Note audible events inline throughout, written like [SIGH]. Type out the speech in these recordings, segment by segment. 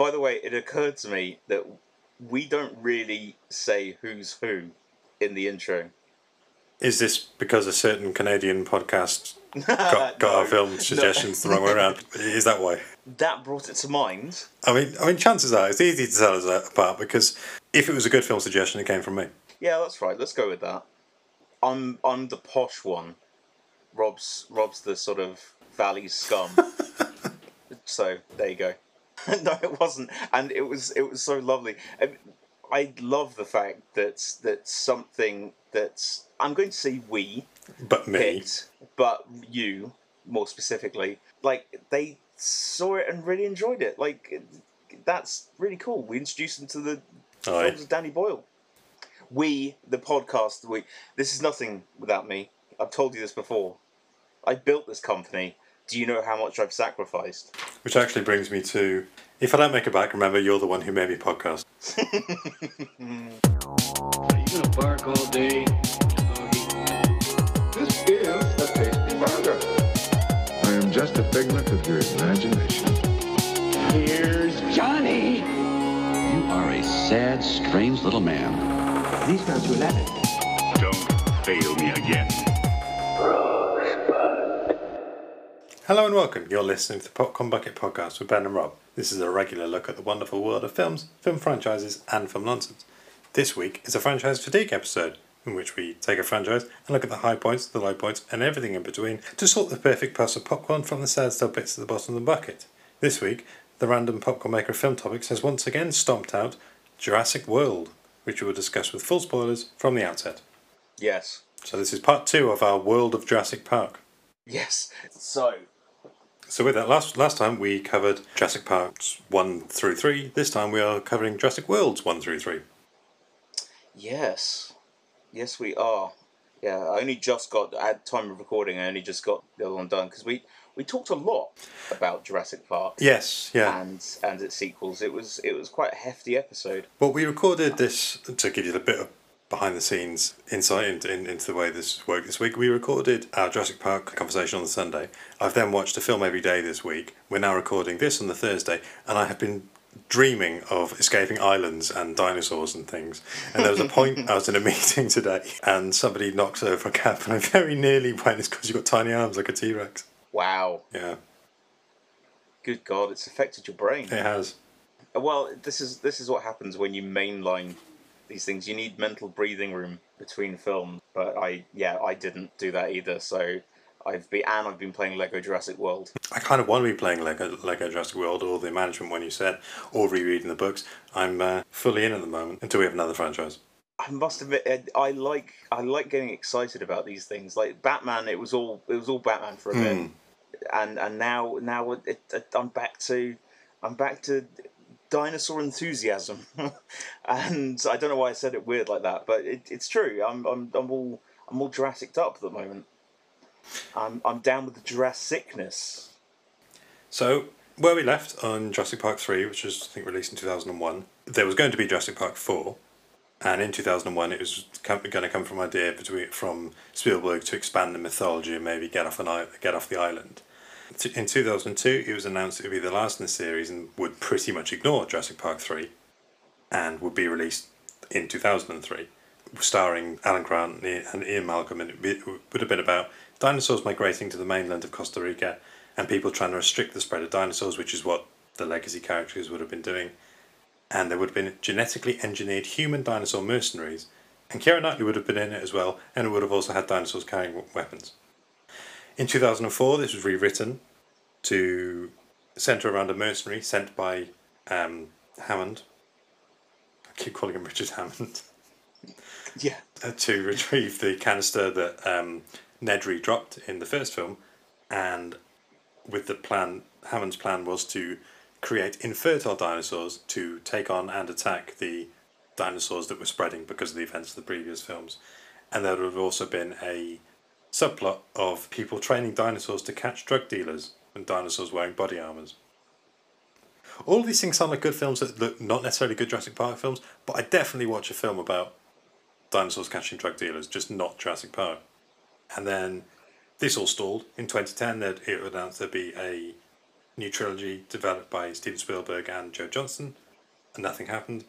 By the way, it occurred to me that we don't really say who's who in the intro. Is this because a certain Canadian podcast [LAUGHS] got, got No, our film [LAUGHS] suggestions the wrong way around? Is that why? That brought it to mind. I mean, I mean, chances are it's easy to tell us apart because if it was a good film suggestion, it came from me. Yeah, that's right. Let's go with that. I'm I'm the posh one. Rob's Rob's the sort of valley scum. [LAUGHS] so there you go. [LAUGHS] no, it wasn't, and it was it was so lovely. And I love the fact that that something that's I'm going to say we But me, picked, but you more specifically, like they saw it and really enjoyed it. Like that's really cool. We introduced them to the Aye. films of Danny Boyle. We, the podcast, we this is nothing without me. I've told you this before. I built this company. Do you know how much I've sacrificed? which actually brings me to if I don't make it back, remember you're the one who made me podcast. [LAUGHS] Are you gonna bark all day? This is a tasty burger. I am just a figment of your imagination. Here's Johnny. You are a sad, strange little man. These guys will have it. Don't fail me again. Hello and welcome. You're listening to the Popcorn Bucket Podcast with Ben and Rob. This is a regular look at the wonderful world of films, film franchises, and film nonsense. This week is a franchise fatigue episode, in which we take a franchise and look at the high points, the low points, and everything in between to sort the perfect puss of popcorn from the sad still bits at the bottom of the bucket. This week, the random popcorn maker of film topics has once again stomped out Jurassic World, which we will discuss with full spoilers from the outset. Yes. So this is part two of our World of Jurassic Park. Yes. So So with that, last last time we covered Jurassic Parks one through three. This time we are covering Jurassic Worlds one through three. yes, yes, we are. Yeah, I only just got at time of recording. I only just got the other one done because we we talked a lot about Jurassic Park. Yes, yeah. and and its sequels. It was it was quite a hefty episode. Well, we recorded this to give you the bit of behind the scenes insight into, in, into the way this worked this week. We recorded our Jurassic Park conversation on the Sunday. I've then watched a film every day this week. We're now recording this on the Thursday, and I have been dreaming of escaping islands and dinosaurs and things. And there was a point [LAUGHS] I was in a meeting today, and somebody knocks over a cap, and I very nearly went. It's because you've got tiny arms like a T Rex. Wow, Yeah, good God, it's affected your brain. it has. Well, this is this is what happens when you mainline these things. You need mental breathing room between films. But I yeah I didn't do that either. So I've been and I've been playing Lego Jurassic World. I kind of want to be playing Lego, Lego Jurassic World or the management one you said, or rereading the books. I'm uh, fully in at the moment until we have another franchise. I must admit, I like I like getting excited about these things. Like Batman, it was all it was all Batman for a bit, and and now now it, it, I'm back to I'm back to dinosaur enthusiasm, [LAUGHS] and I don't know why I said it weird like that, but it, it's true. I'm I'm I'm all I'm all Jurassic up at the moment. I'm I'm down with the Jurassicness. So, where we left on Jurassic Park 3, which was, I think, released in 2001, there was going to be Jurassic Park 4. And in 2001, it was going to come from idea between, from Spielberg to expand the mythology and maybe get off, an, get off the island. In 2002, it was announced it would be the last in the series and would pretty much ignore Jurassic Park 3 and would be released in 2003, starring Alan Grant and Ian Malcolm. And it would have been about dinosaurs migrating to the mainland of Costa Rica and people trying to restrict the spread of dinosaurs, which is what the legacy characters would have been doing. And there would have been genetically engineered human dinosaur mercenaries, and Keira Knightley would have been in it as well, and it would have also had dinosaurs carrying weapons. In 2004, this was rewritten to centre around a mercenary sent by um, Hammond. I keep calling him Richard Hammond. [LAUGHS] Yeah. uh, to retrieve the canister that um, Nedry dropped in the first film, and with the plan, Hammond's plan was to create infertile dinosaurs to take on and attack the dinosaurs that were spreading because of the events of the previous films, and there would have also been a subplot of people training dinosaurs to catch drug dealers and dinosaurs wearing body armors. All these things sound like good films that look not necessarily good Jurassic Park films, but I definitely watch a film about dinosaurs catching drug dealers, just not Jurassic Park. And then this all stalled. In 2010, that it announced there'd be a new trilogy developed by Steven Spielberg and Joe Johnston, and nothing happened.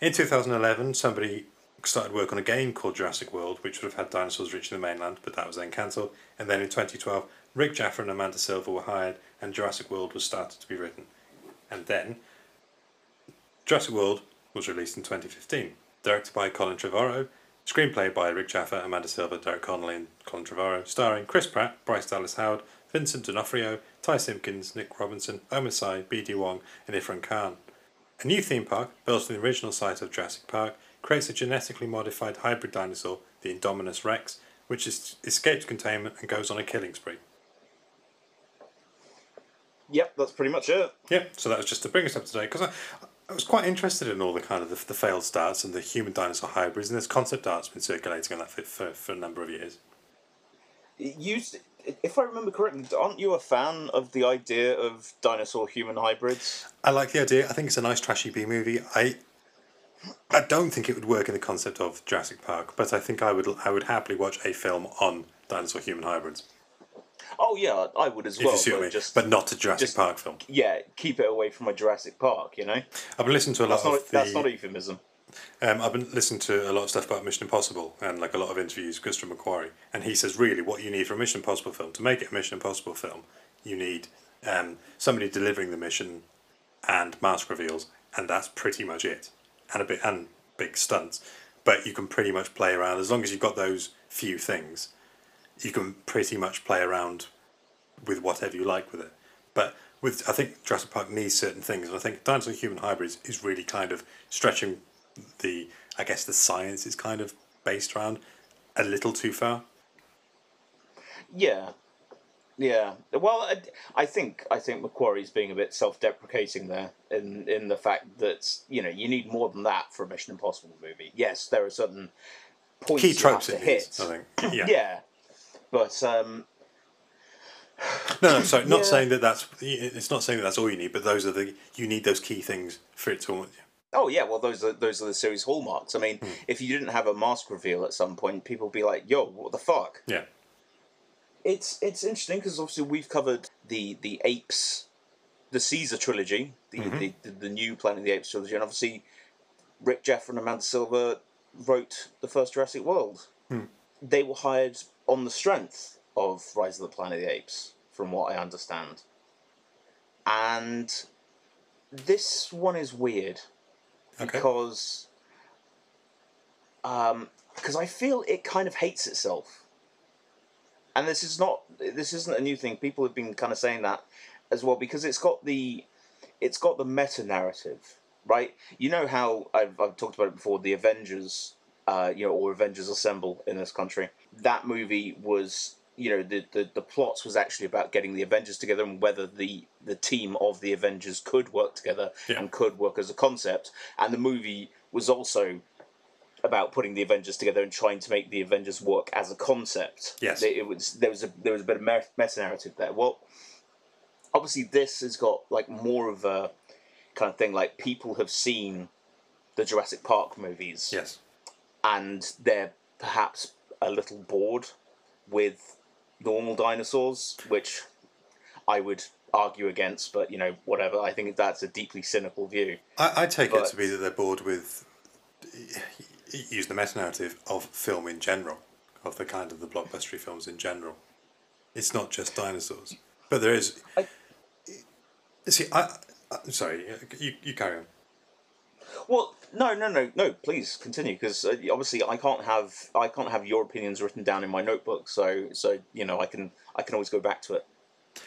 In 2011, somebody started work on a game called Jurassic World, which would have had dinosaurs reaching the mainland, but that was then cancelled. And then in 2012, Rick Jaffa and Amanda Silver were hired, and Jurassic World was started to be written. And then Jurassic World was released in 2015, directed by Colin Trevorrow, screenplay by Rick Jaffa, Amanda Silver, Derek Connolly, and Colin Trevorrow, starring Chris Pratt, Bryce Dallas Howard, Vincent D'Onofrio, Ty Simpkins, Nick Robinson, Omar Sy, B.D. Wong, and Irrfan Khan. A new theme park, built on the original site of Jurassic Park, creates a genetically modified hybrid dinosaur, the Indominus Rex, which is, escapes containment and goes on a killing spree. Yep, that's pretty much it. Yep, so that was just to bring us up to date because I, I was quite interested in all the kind of the, the failed starts and the human dinosaur hybrids, and this concept art's been circulating on that for, for, for a number of years. You, if I remember correctly, aren't you a fan of the idea of dinosaur human hybrids? I like the idea. I think it's a nice trashy B movie. I I don't think it would work in the concept of Jurassic Park, but I think I would I would happily watch a film on dinosaur human hybrids. Oh yeah, I would as If well. you see I but mean. just but not a Jurassic just- Park film. yeah, keep it away from a Jurassic Park. You know, I've been listening to a lot that's not of the, that's not euphemism. Um, I've been listening to a lot of stuff about Mission Impossible and like a lot of interviews with Christopher McQuarrie, and he says really what you need for a Mission Impossible film to make it a Mission Impossible film, you need um, somebody delivering the mission and mask reveals, and that's pretty much it, and a bit and big stunts. But you can pretty much play around as long as you've got those few things. You can pretty much play around with whatever you like with it. But with I think Jurassic Park needs certain things, and I think Dinosaur Human Hybrids is really kind of stretching the I guess the science is kind of based around a little too far. Yeah, yeah. Well, I, I think I think McQuarrie's being a bit self-deprecating there in in the fact that you know you need more than that for a Mission Impossible movie. Yes, there are certain points Key you tropes have to hit. I think. [CLEARS THROAT] Yeah. Yeah, but um, No, no, sorry, not Yeah. saying that that's it's not saying that that's all you need, but those are the you need those key things for it to. oh yeah, well those are those are the series hallmarks. I mean, if you didn't have a mask reveal at some point, people would be like, "Yo, what the fuck?" Yeah. It's it's interesting because obviously we've covered the the apes, the Caesar trilogy, the, the, the the new Planet of the Apes trilogy, and obviously Rick Jaffa and Amanda Silver wrote the first Jurassic World. They were hired on the strength of Rise of the Planet of the Apes, from what I understand. And this one is weird Okay. because um because I feel it kind of hates itself. And this is not this isn't a new thing. People have been kind of saying that as well because it's got the it's got the meta narrative, right? You know how I've I've talked about it before, the Avengers uh, you know, or Avengers Assemble in this country. That movie was you know the, the the plots was actually about getting the Avengers together and whether the the team of the Avengers could work together Yeah. and could work as a concept. And the movie was also about putting the Avengers together and trying to make the Avengers work as a concept. Yes. It, it was there was a there was a bit of meta narrative there. Well, obviously this has got like more of a kind of thing like people have seen the Jurassic Park movies Yes. and they're perhaps a little bored with normal dinosaurs, which I would argue against, but you know, whatever. I think that's a deeply cynical view. I, I take it to be that they're bored with use the meta narrative of film in general, of the kind of the blockbustery films in general. It's not just dinosaurs, but there is. I- See, I, I sorry, you you carry on. Well, no, no, no, no. Please continue, because uh, obviously I can't have I can't have your opinions written down in my notebook. So, so you know, I can I can always go back to it.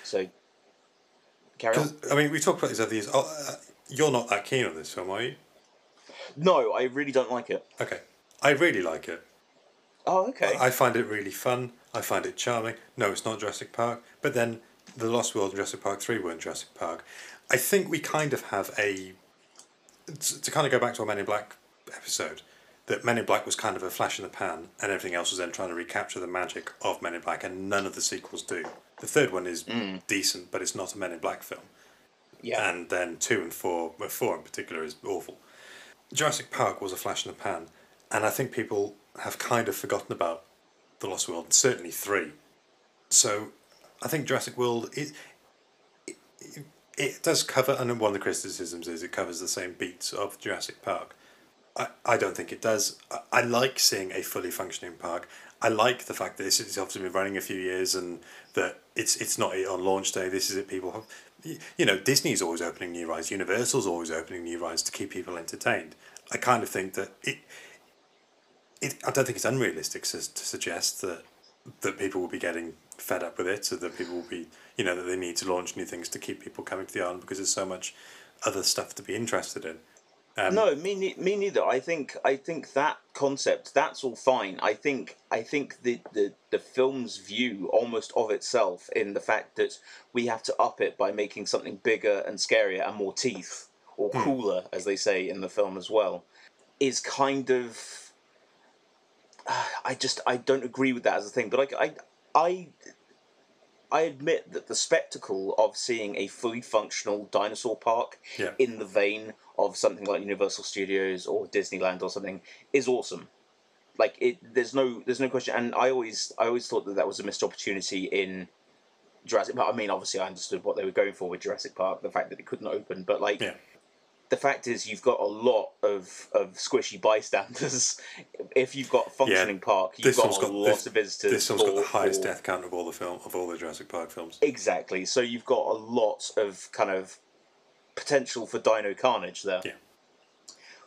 So, carry on. I mean, we talked about these other years. Oh, uh, you're not that keen on this film, are you? No, I really don't like it. Okay, I really like it. Oh, okay. I find it really fun. I find it charming. No, it's not Jurassic Park. But then The Lost World and Jurassic Park 3 weren't Jurassic Park. I think we kind of have a. To, kind of go back to our Men in Black episode, that Men in Black was kind of a flash in the pan, and everything else was then trying to recapture the magic of Men in Black, and none of the sequels do. The third one is hmm. decent, but it's not a Men in Black film yeah. and then two and four, well, four in particular, is awful. Jurassic Park was a flash in the pan, and I think people have kind of forgotten about The Lost World, and certainly three. So I think Jurassic World, it, it, it does cover, and one of the criticisms is it covers the same beats of Jurassic Park. I, I don't think it does. I, I like seeing a fully functioning park. I like the fact that this has obviously been running a few years and that it's it's not on launch day. This is it. People you know, Disney's always opening new rides. Universal's always opening new rides to keep people entertained. I kind of think that it. It, I don't think it's unrealistic to, to suggest that that people will be getting fed up with it, so that people will be, you know, that they need to launch new things to keep people coming to the island because there's so much other stuff to be interested in. Um, no, me ne- me neither. I think I think that concept that's all fine. I think I think the, the the film's view almost of itself in the fact that we have to up it by making something bigger and scarier and more teeth or cooler, as they say in the film as well, is kind of. [SIGHS] I just I don't agree with that as a thing, but like I I I admit that the spectacle of seeing a fully functional dinosaur park Yeah. in the vein of something like Universal Studios or Disneyland or something is awesome. Like it, there's no there's no question. And I always I always thought that that was a missed opportunity in Jurassic Park. I mean, obviously, I understood what they were going for with Jurassic Park, the fact that it couldn't open, but like. Yeah. The fact is, you've got a lot of, of squishy bystanders. [LAUGHS] If you've got a functioning park, you've got got lot this, of visitors. This one's got the highest for- death count of all the film of all the Jurassic Park films. Exactly. So you've got a lot of kind of potential for dino carnage there. Yeah.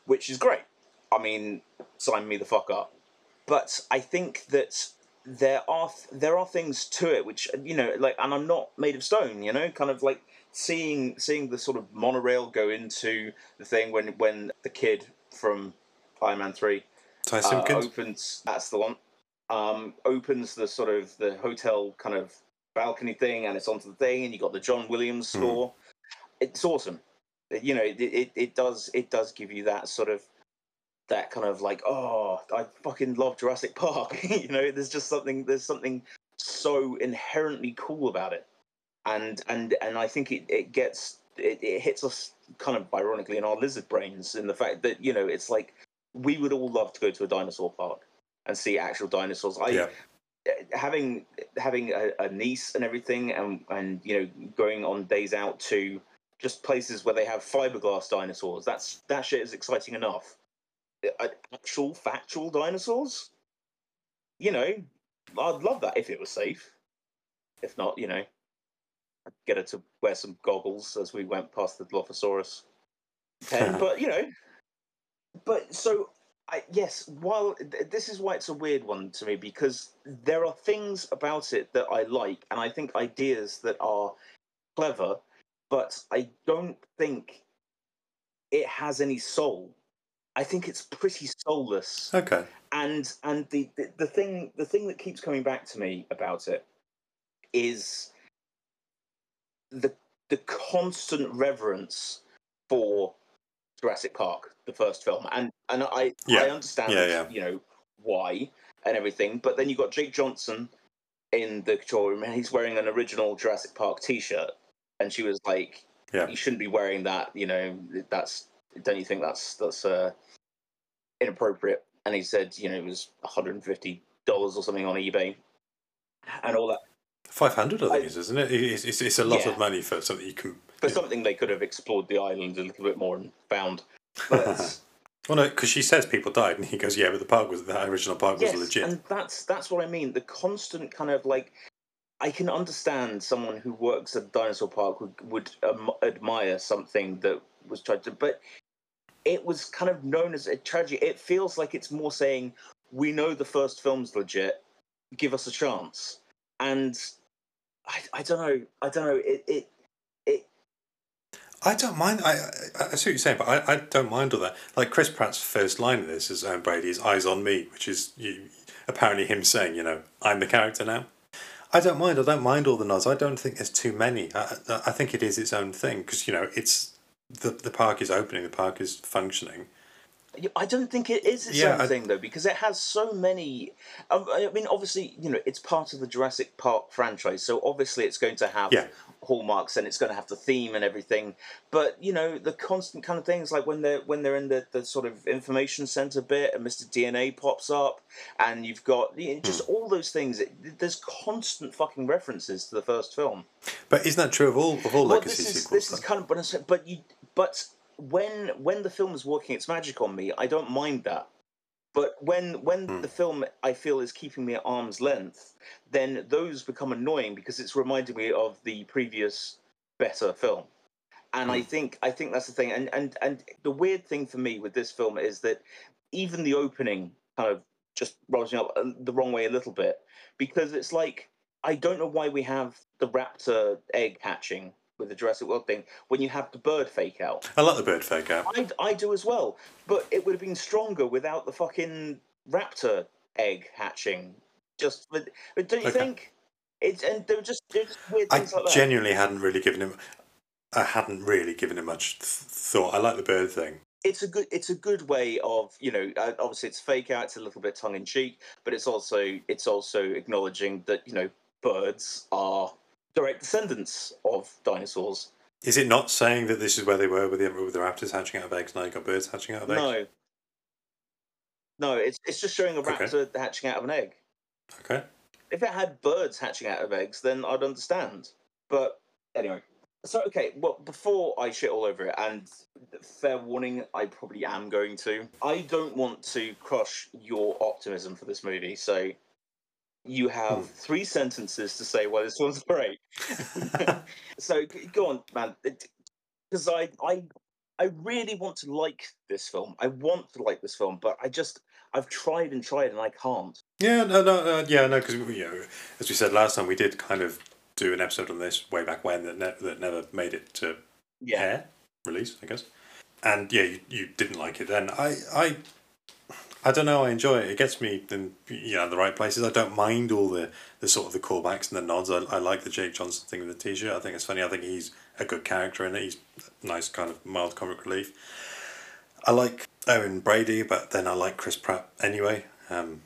Which is great. I mean, sign me the fuck up. But I think that there are there are things to it which you know like and I'm not made of stone, you know, kind of like seeing seeing the sort of monorail go into the thing when when the kid from Iron Man 3 Ty uh, opens that's the one um opens the sort of the hotel kind of balcony thing and it's onto the thing and you got the john williams Hmm. score it's awesome. You know it, it, it does it does give you that sort of that kind of like oh i fucking love jurassic park. [LAUGHS] You know there's just something there's something so inherently cool about it and and and i think it, it gets it, it hits us kind of ironically in our lizard brains in the fact that you know it's like we would all love to go to a dinosaur park and see actual dinosaurs. I Yeah. having having a, a niece and everything, and and you know going on days out to just places where they have fiberglass dinosaurs. That's that shit is exciting enough. Uh, Actual factual dinosaurs, you know, I'd love that if it was safe. If not, you know, get her to wear some goggles as we went past the Dilophosaurus [LAUGHS] pen. but you know, but so I, yes, while th- this is why it's a weird one to me because there are things about it that I like, and I think ideas that are clever, but I don't think it has any soul. I think it's pretty soulless Okay. and and the, the the thing the thing that keeps coming back to me about it is the the constant reverence for Jurassic Park, the first film, and and I Yeah. I understand Yeah, yeah. you know why and everything, but then you got Jake Johnson in the control room, and he's wearing an original Jurassic Park T-shirt, and she was like, Yeah. "You shouldn't be wearing that. You know, that's don't you think that's that's uh, inappropriate?" And he said, you know, it was one hundred and fifty dollars or something on eBay, and all that Five hundred, I think, is, isn't it? It's, it's, it's a lot Yeah. of money for something you can. for something they could have explored the island a little bit more and found. But [LAUGHS] Well, no, because she says people died, and he goes, "Yeah, but the park was the original park was yes, legit." and that's that's what I mean. The constant kind of like. I can understand someone who works at a dinosaur park would, would um, admire something that was tried to, but it was kind of known as a tragedy. It feels like it's more saying, "We know the first film's legit. Give us a chance." And I, I don't know. I don't know. It, it it I don't mind. I, I, I see what you're saying, but I, I don't mind all that. Like Chris Pratt's first line of this is um, Brady is "Eyes on me," which is you, apparently him saying, "You know, I'm the character now." I don't mind. I don't mind all the nods. I don't think there's too many. I I think it is its own thing because you know it's the the park is opening, the park is functioning. I don't think it is its Yeah, own I- thing though, because it has so many. um, I mean, obviously, you know, it's part of the Jurassic Park franchise, so obviously it's going to have Yeah. hallmarks and it's going to have the theme and everything but you know the constant kind of things like when they're when they're in the, the sort of information center bit and mr dna pops up and you've got you know, just all those things it, there's constant fucking references to the first film But isn't that true of all of all well, legacy this is sequels? this is kind of but, but you but when when the film is working its magic on me i don't mind that but when when Hmm. the film I feel is keeping me at arm's length, then those become annoying because it's reminding me of the previous better film. And Hmm. I think I think that's the thing. And and and the weird thing for me with this film is that even the opening kind of just rolls me up uh, the wrong way a little bit because it's like I don't know why we have the raptor egg hatching with the Jurassic World thing when you have the bird fake out. I like the bird fake out. I, I do as well, but it would have been stronger without the fucking raptor egg hatching. Just, but, but don't you Okay. think? It's and they're just, they're just weird I like that. genuinely hadn't really given him. I hadn't really given him much th- thought. I like the bird thing. it's a good it's a good way of you know uh, obviously it's fake out it's a little bit tongue in cheek but it's also it's also acknowledging that you know birds are direct descendants of dinosaurs Is it not saying that this is where they were with the with the raptors hatching out of eggs? Now you got birds hatching out of eggs. no no it's it's just showing a Okay. raptor hatching out of an egg Okay. if it had birds hatching out of eggs then i'd understand but anyway so okay well before i shit all over it and fair warning i probably am going to i don't want to crush your optimism for this movie so you have Hmm. three sentences to say why this one's [LAUGHS] great [LAUGHS] so go on man because I, I i really want to like this film i want to like this film but i just i've tried and tried and i can't Yeah. No. No. Uh, yeah. No. Because you know, as we said last time, we did kind of do an episode on this way back when that ne- that never made it to yeah air release, I guess. And yeah, you, you didn't like it then. I I I don't know. I enjoy it. It gets me in you know the right places. I don't mind all the, the sort of the callbacks and the nods. I, I like the Jake Johnson thing with the t-shirt. I think it's funny. I think he's a good character in it. He's nice, kind of mild comic relief. I like Owen Brady, but then I like Chris Pratt anyway. Um,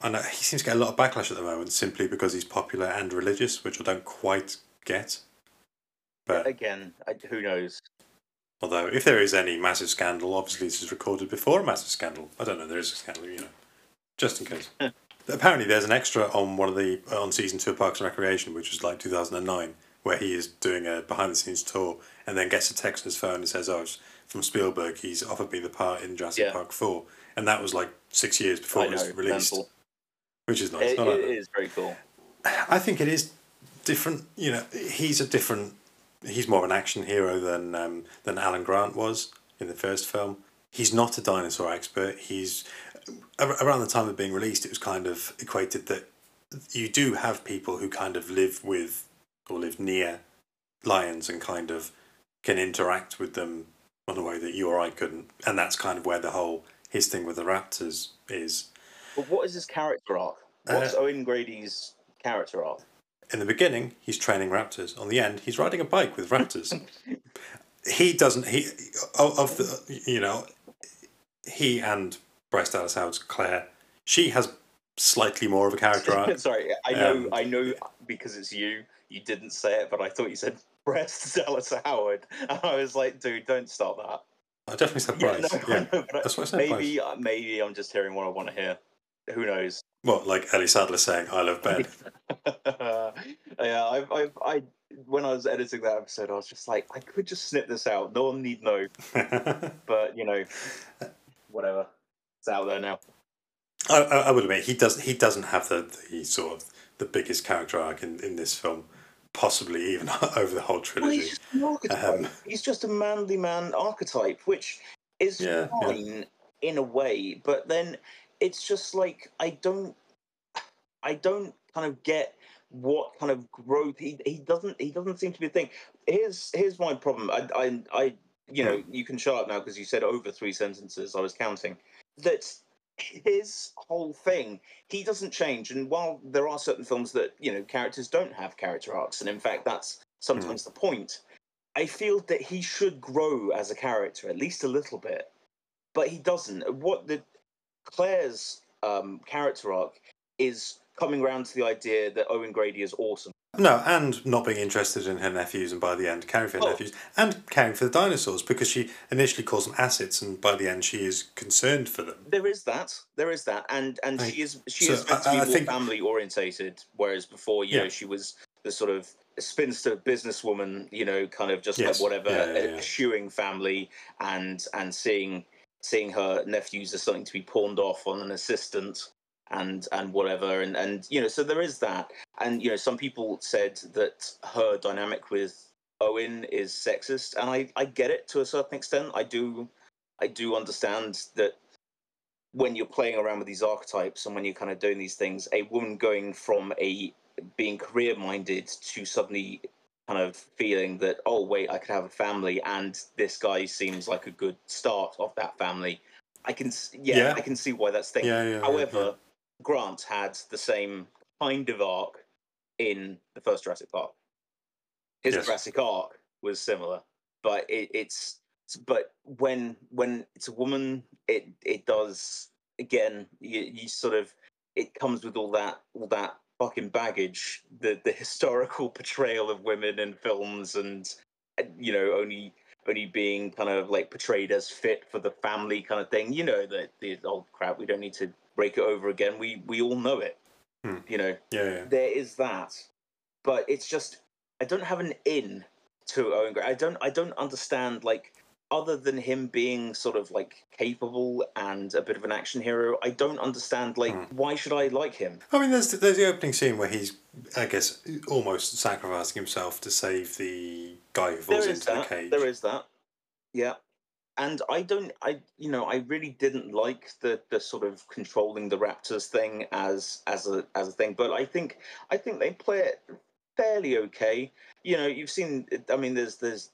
I he seems to get a lot of backlash at the moment simply because he's popular and religious, which I don't quite get. But again who knows Although, if there is any massive scandal, obviously this is recorded before a massive scandal. I don't know. There is a scandal, you know, just in case. Apparently, there's an extra on one of the uh, on season two of Parks and Recreation, which was like 2009, where he is doing a behind the scenes tour, and then gets a text on his phone and says, "Oh, it's from Spielberg. He's offered me the part in Jurassic Yeah. Park 4. and that was like six years before I it was know, released, mental. which is nice. It, it very cool. I think it is different. You know, he's a different. He's more of an action hero than um, than Alan Grant was in the first film. He's not a dinosaur expert. He's around the time of being released. It was kind of equated that you do have people who kind of live with or live near lions and kind of can interact with them in a way that you or I couldn't. And that's kind of where the whole his thing with the raptors is. But what is his character arc? What's Uh, Owen Grady's character arc? In the beginning he's training raptors on the end he's riding a bike with raptors [LAUGHS] he doesn't he of the you know he and bryce dallas howard's claire she has slightly more of a character arc [LAUGHS] Sorry, I know, Um, I know, because it's you. You didn't say it, but I thought you said Bryce Dallas Howard, [LAUGHS] and I was like, dude, don't start that. i definitely said Yeah, bryce no, yeah, know, but that's what i said maybe, bryce uh, maybe I'm just hearing what I want to hear. Who knows? what like ellie sattler saying i love ben [LAUGHS] yeah, I, I, I, when I was editing that episode, I was just like, I could just snip this out. No one need know. [LAUGHS] But you know, whatever. It's out there now. I, I I would admit he does he doesn't have the, the sort of the biggest character arc in, in this film possibly even [LAUGHS] over the whole Well, trilogy he's just. Um, he's just a manly man archetype, which is Yeah, yeah. fine in a way, but then it's just like I don't, I don't kind of get what kind of growth he he doesn't he doesn't seem to be a thing. Here's here's my problem. I I, I you know you can shut up now because you said over three sentences. I was counting that his whole thing he doesn't change and while there are certain films that you know characters don't have character arcs and in fact that's hmm. sometimes the point i feel that he should grow as a character at least a little bit but he doesn't what the claire's um, character arc is coming around to the idea that owen grady is awesome No, and not being interested in her nephews, and by the end caring for her Oh. nephews, and caring for the dinosaurs because she initially calls them assets, and by the end she is concerned for them. There is that. There is that, and and I- she is she so is meant to be I more think- family orientated, whereas before, you Yeah. know, she was the sort of spinster businesswoman, you know, kind of just Yes. like whatever, yeah, yeah. eschewing family and and seeing seeing her nephews as something to be pawned off on an assistant and and whatever. And and you know so there is that. And you know some people said that her dynamic with Owen is sexist and I I get it to a certain extent. I do I do understand that when you're playing around with these archetypes and when you're kind of doing these things, a woman going from a being career minded to suddenly kind of feeling that oh wait I could have a family and this guy seems like a good start of that family. I can yeah, Yeah. I can see why that's thing. Yeah, yeah, However, yeah. Grant had the same kind of arc in the first Jurassic Park. His Yes. Jurassic arc was similar, but it, it's but when when it's a woman, it it does again. You, you sort of it comes with all that all that fucking baggage. The the historical portrayal of women in films, and you know only only being kind of like portrayed as fit for the family kind of thing. You know that the old crap. We don't need to break it over again. We we all know it. Hmm. You know Yeah, yeah. there is that, but it's just I don't have an in to Owen Gray. I don't I don't understand like other than him being sort of like capable and a bit of an action hero. I don't understand like Hmm. why should I like him? I mean, there's there's the opening scene where he's, I guess, almost sacrificing himself to save the guy who falls There is into the that. cage. There is that. Yeah. And I don't I you know, I really didn't like the the sort of controlling the raptors thing as as a as a thing, but I think I think they play it fairly okay. You know, you've seen I mean there's there's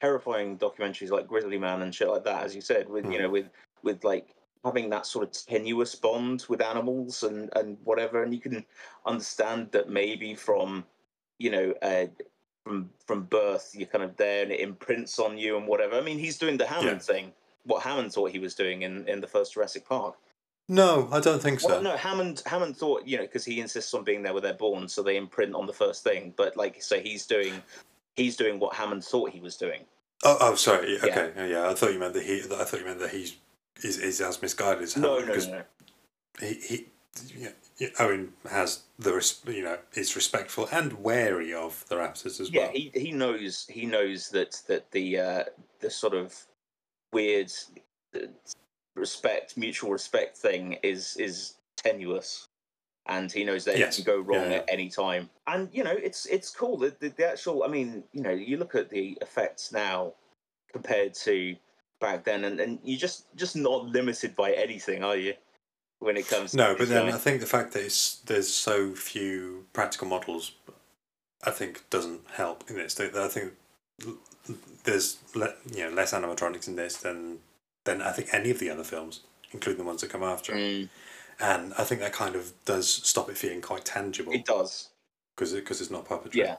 terrifying documentaries like Grizzly Man and shit like that as you said with you Mm. know with with like having that sort of tenuous bond with animals and and whatever and you can understand that maybe from you know uh, from from birth you're kind of there and it imprints on you and whatever. I mean, he's doing the Hammond thing. What Hammond thought he was doing in, in the first Jurassic Park. No, I don't think so. Well, no, Hammond Hammond thought you know because he insists on being there where they're born, so they imprint on the first thing. But like, so he's doing he's doing what Hammond thought he was doing. Oh, oh, sorry. Yeah. Okay, yeah. yeah. I thought you meant that he. I thought you meant that he's is is as misguided as No, Hammond, no, no, because no. he he. Yeah, yeah, Owen has the res- you know is respectful and wary of the Raptors as Yeah, well. he he knows he knows that that the uh, the sort of weird uh, respect, mutual respect thing is is tenuous, and he knows that Yes. it can go wrong Yeah, yeah. at any time. And you know, it's it's cool. The, the the actual, I mean, you know, you look at the effects now compared to back then, and, and you just just not limited by anything, are you? When it comes to No, but then? I think the fact that it's, there's so few practical models, I think doesn't help in this. I think there's le- you know less animatronics in this than than I think any of the other films, including the ones that come after. Mm, And I think that kind of does stop it feeling quite tangible it does. because because it's not puppetry. Yeah.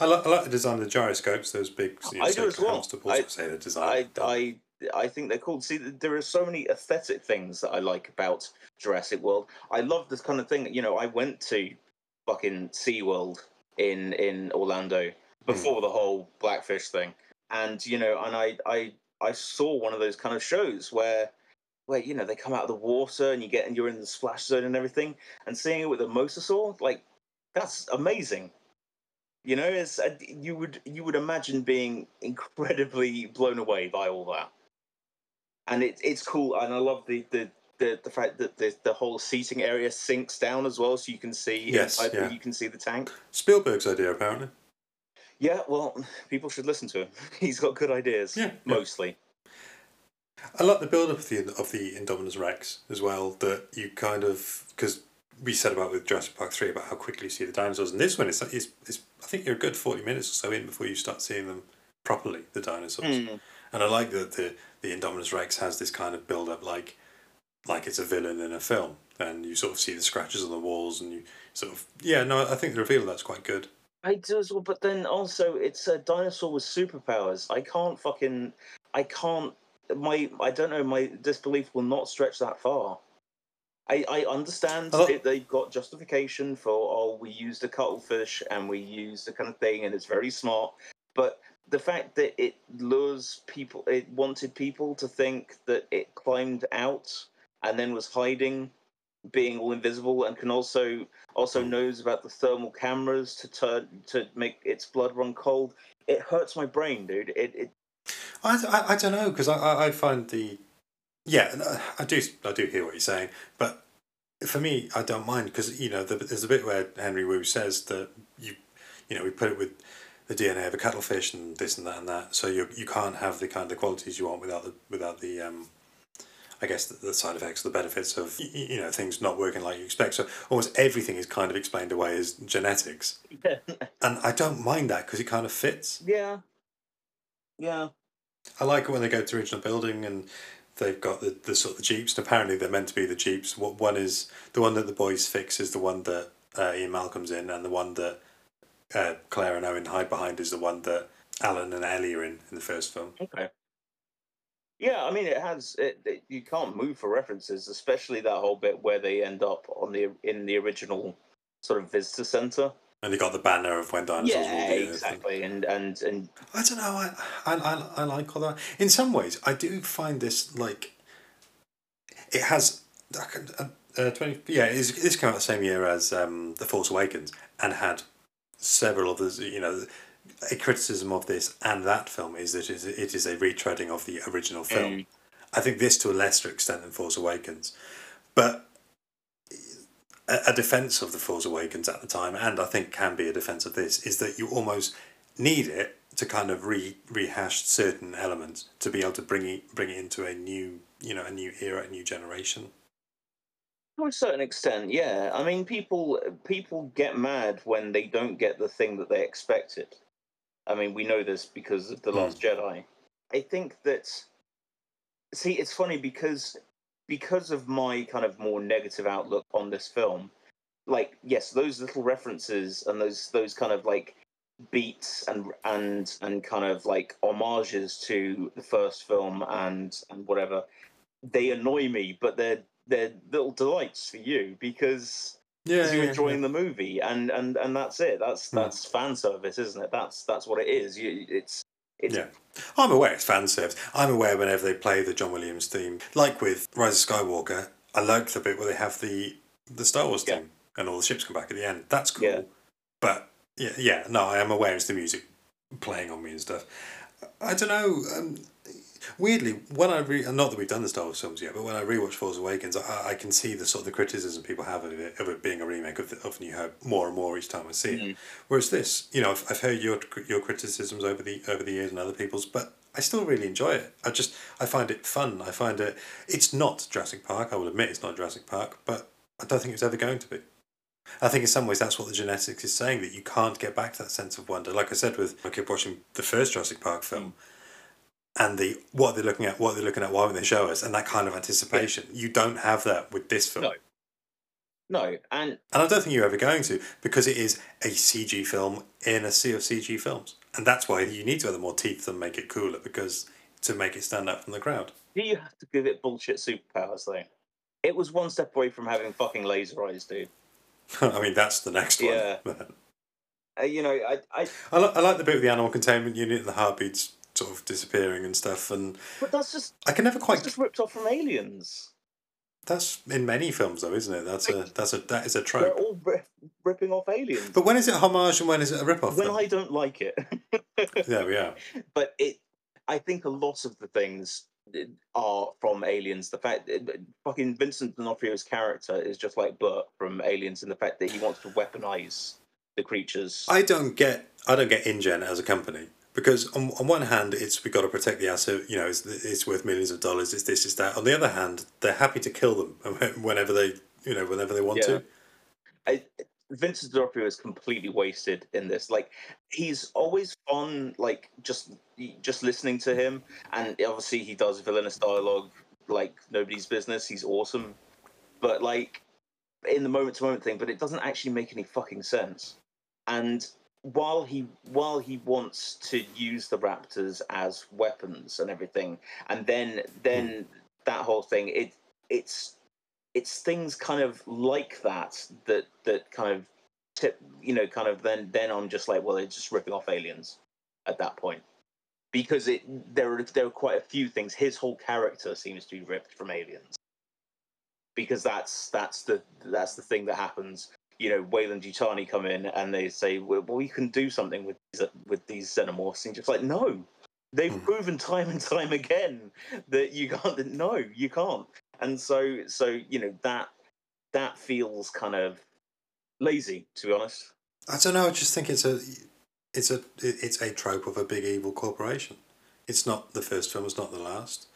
I, li- I like the design of the gyroscopes. Those big, you know, I do as well. I- say the design. I, I I think they're cool. See, there are so many aesthetic things that I like about Jurassic World. I love this kind of thing. You know, I went to fucking SeaWorld in in Orlando hmm. before the whole blackfish thing, and you know, and I I I saw one of those kind of shows where where you know they come out of the water and you get and you're in the splash zone and everything, and seeing it with a mosasaur like that's amazing. You know, it's uh, you would you would imagine being incredibly blown away by all that, and it, it's cool. And I love the the, the, the fact that the, the whole seating area sinks down as well, so you can see Yes, inside, yeah. you can see the tank. Spielberg's idea apparently. Yeah, well, people should listen to him. [LAUGHS] He's got good ideas, Yeah, yeah. I like the build up of the of the Indominus Rex as well. That you kind of because we said about with Jurassic Park three about how quickly you see the dinosaurs, and this one is is, is I think you're a good forty minutes or so in before you start seeing them properly, the dinosaurs. Hmm. And I like that the the Indominus Rex has this kind of build up like like it's a villain in a film, and you sort of see the scratches on the walls, and you sort of yeah no I think the reveal of that's quite good. I do as well, but then also it's a dinosaur with superpowers. I can't fucking, I can't. My, I don't know. My disbelief will not stretch that far. I, I understand Oh. it, they've got justification for oh we used a cuttlefish and we used a kind of thing and it's very smart, but the fact that it lures people, it wanted people to think that it climbed out and then was hiding, being all invisible, and can also also knows about the thermal cameras to turn to make its blood run cold. It hurts my brain, dude. It it I, I, I don't know because I, I, I find the yeah no, I do I do hear what you're saying, but for me I don't mind because you know the, there's a bit where Henry Wu says that you you know we put it with the DNA of a cuttlefish and this and that and that, so you you can't have the kind of qualities you want without the without the um, I guess the, the side effects, or the benefits of you know things not working like you expect. So almost everything is kind of explained away as genetics, [LAUGHS] and I don't mind that because it kind of fits. yeah yeah I like it when they go to the original building and they've got the, the sort of the jeeps. And apparently, they're meant to be the jeeps. What one is the one that the boys fix is the one that uh, Ian Malcolm's in, and the one that uh, Claire and Owen hide behind is the one that Alan and Ellie are in in the first film. Okay. Yeah, I mean, it has. It, it, you can't move for references, especially that whole bit where they end up on the in the original sort of visitor center. And they got the banner of when dinosaurs yeah, will be. Earth. exactly. And and and I don't know. I, I I I like all that. In some ways, I do find this like it has. I can- Uh, uh, 20, yeah, it's, this came out the same year as um, The Force Awakens and had several others. You know, a criticism of this and that film is that it is, it is a retreading of the original film. Mm. I think this to a lesser extent than Force Awakens, but a, defense of the Force Awakens at the time, and I think can be a defense of this, is that you almost need it to kind of re rehash certain elements to be able to bring it bring it into a new you know a new era, a new generation. to a certain extent, yeah. I mean, people people get mad when they don't get the thing that they expected. I mean, we know this because of the Hmm. Last Jedi. I think that. See, it's funny because because of my kind of more negative outlook on this film. Like, yes, those little references and those those kind of like beats and and and kind of like homages to the first film and and whatever they annoy me but they're they're little delights for you because Yeah, you're yeah, enjoying the movie and and and that's it that's Hmm. that's fan service isn't it that's that's what it is you it's it's Yeah. I'm aware it's fan service. I'm aware whenever they play the John Williams theme, like with Rise of Skywalker, I like the bit where they have the the Star Wars Yeah. theme and all the ships come back at the end. That's cool. Yeah. But yeah, yeah, no, I am aware it's the music playing on me and stuff. I don't know. Um, weirdly, when I re- not that we've done the Star Wars films yet, but when I rewatch Force Awakens, I, I can see the sort of the criticism people have of it, of it being a remake of, the, of New Hope more and more each time I see it. Mm. Whereas this, you know, I've, I've heard your your criticisms over the over the years and other people's, but I still really enjoy it. I just I find it fun. I find it. It's not Jurassic Park. I will admit it's not Jurassic Park, but I don't think it's ever going to be. I think in some ways that's what the genetics is saying that you can't get back to that sense of wonder. Like I said, with I kept watching the first Jurassic Park film, mm. And the what they're looking at, what they're looking at, why won't they show us, and that kind of anticipation. You don't have that with this film, No. no and and I don't think you're ever going to because it is a CG film in a sea of CG films, and that's why you need to have the more teeth and make it cooler because to make it stand out from the crowd. do you have to give it bullshit superpowers though it was one step away from having fucking laser eyes dude [LAUGHS] I mean, that's the next one. Yeah. [LAUGHS] uh, you know i i I, li- I like the bit with the animal containment unit and the heartbeats sort of disappearing and stuff, and but that's just I can never quite. just ripped off from aliens That's in many films, though, isn't it? That's a that's a that is a trope. they're all ri- ripping off aliens But when is it homage and when is it a rip-off? when then? i don't like it There we are. but it i think a lot of the things uh, are from aliens the fact that fucking vincent d'onofrio's character is just like burke from aliens in the fact that he wants to weaponize the creatures I don't get I don't get InGen as a company because on, on one hand it's we got to protect the asset. You know, it's it's worth millions of dollars. It's this, it's that. On the other hand, they're happy to kill them [LAUGHS] whenever they you know whenever they want Yeah. to. I, Vincent D'Onofrio is completely wasted in this. Like he's always on like just just listening to him, and obviously he does villainous dialogue like nobody's business. He's awesome, but like in the moment to moment thing, but it doesn't actually make any fucking sense. And while he while he wants to use the raptors as weapons and everything, and then then that whole thing, it it's it's things kind of like that that that kind of tip, you know, kind of then then I'm just like, well, they're just ripping off aliens at that point because it there are there are quite a few things. His whole character seems to be ripped from aliens because that's that's the that's the thing that happens. You know, Weyland Yutani come in and they say, well, we can do something with these, with these xenomorphs. And just like, no, they've Mm. proven time and time again that you can't. No, you can't. And so, so you know that that feels kind of lazy, to be honest. I don't know. I just think it's a it's a it's a trope of a big evil corporation. It's not the first film. It's not the last.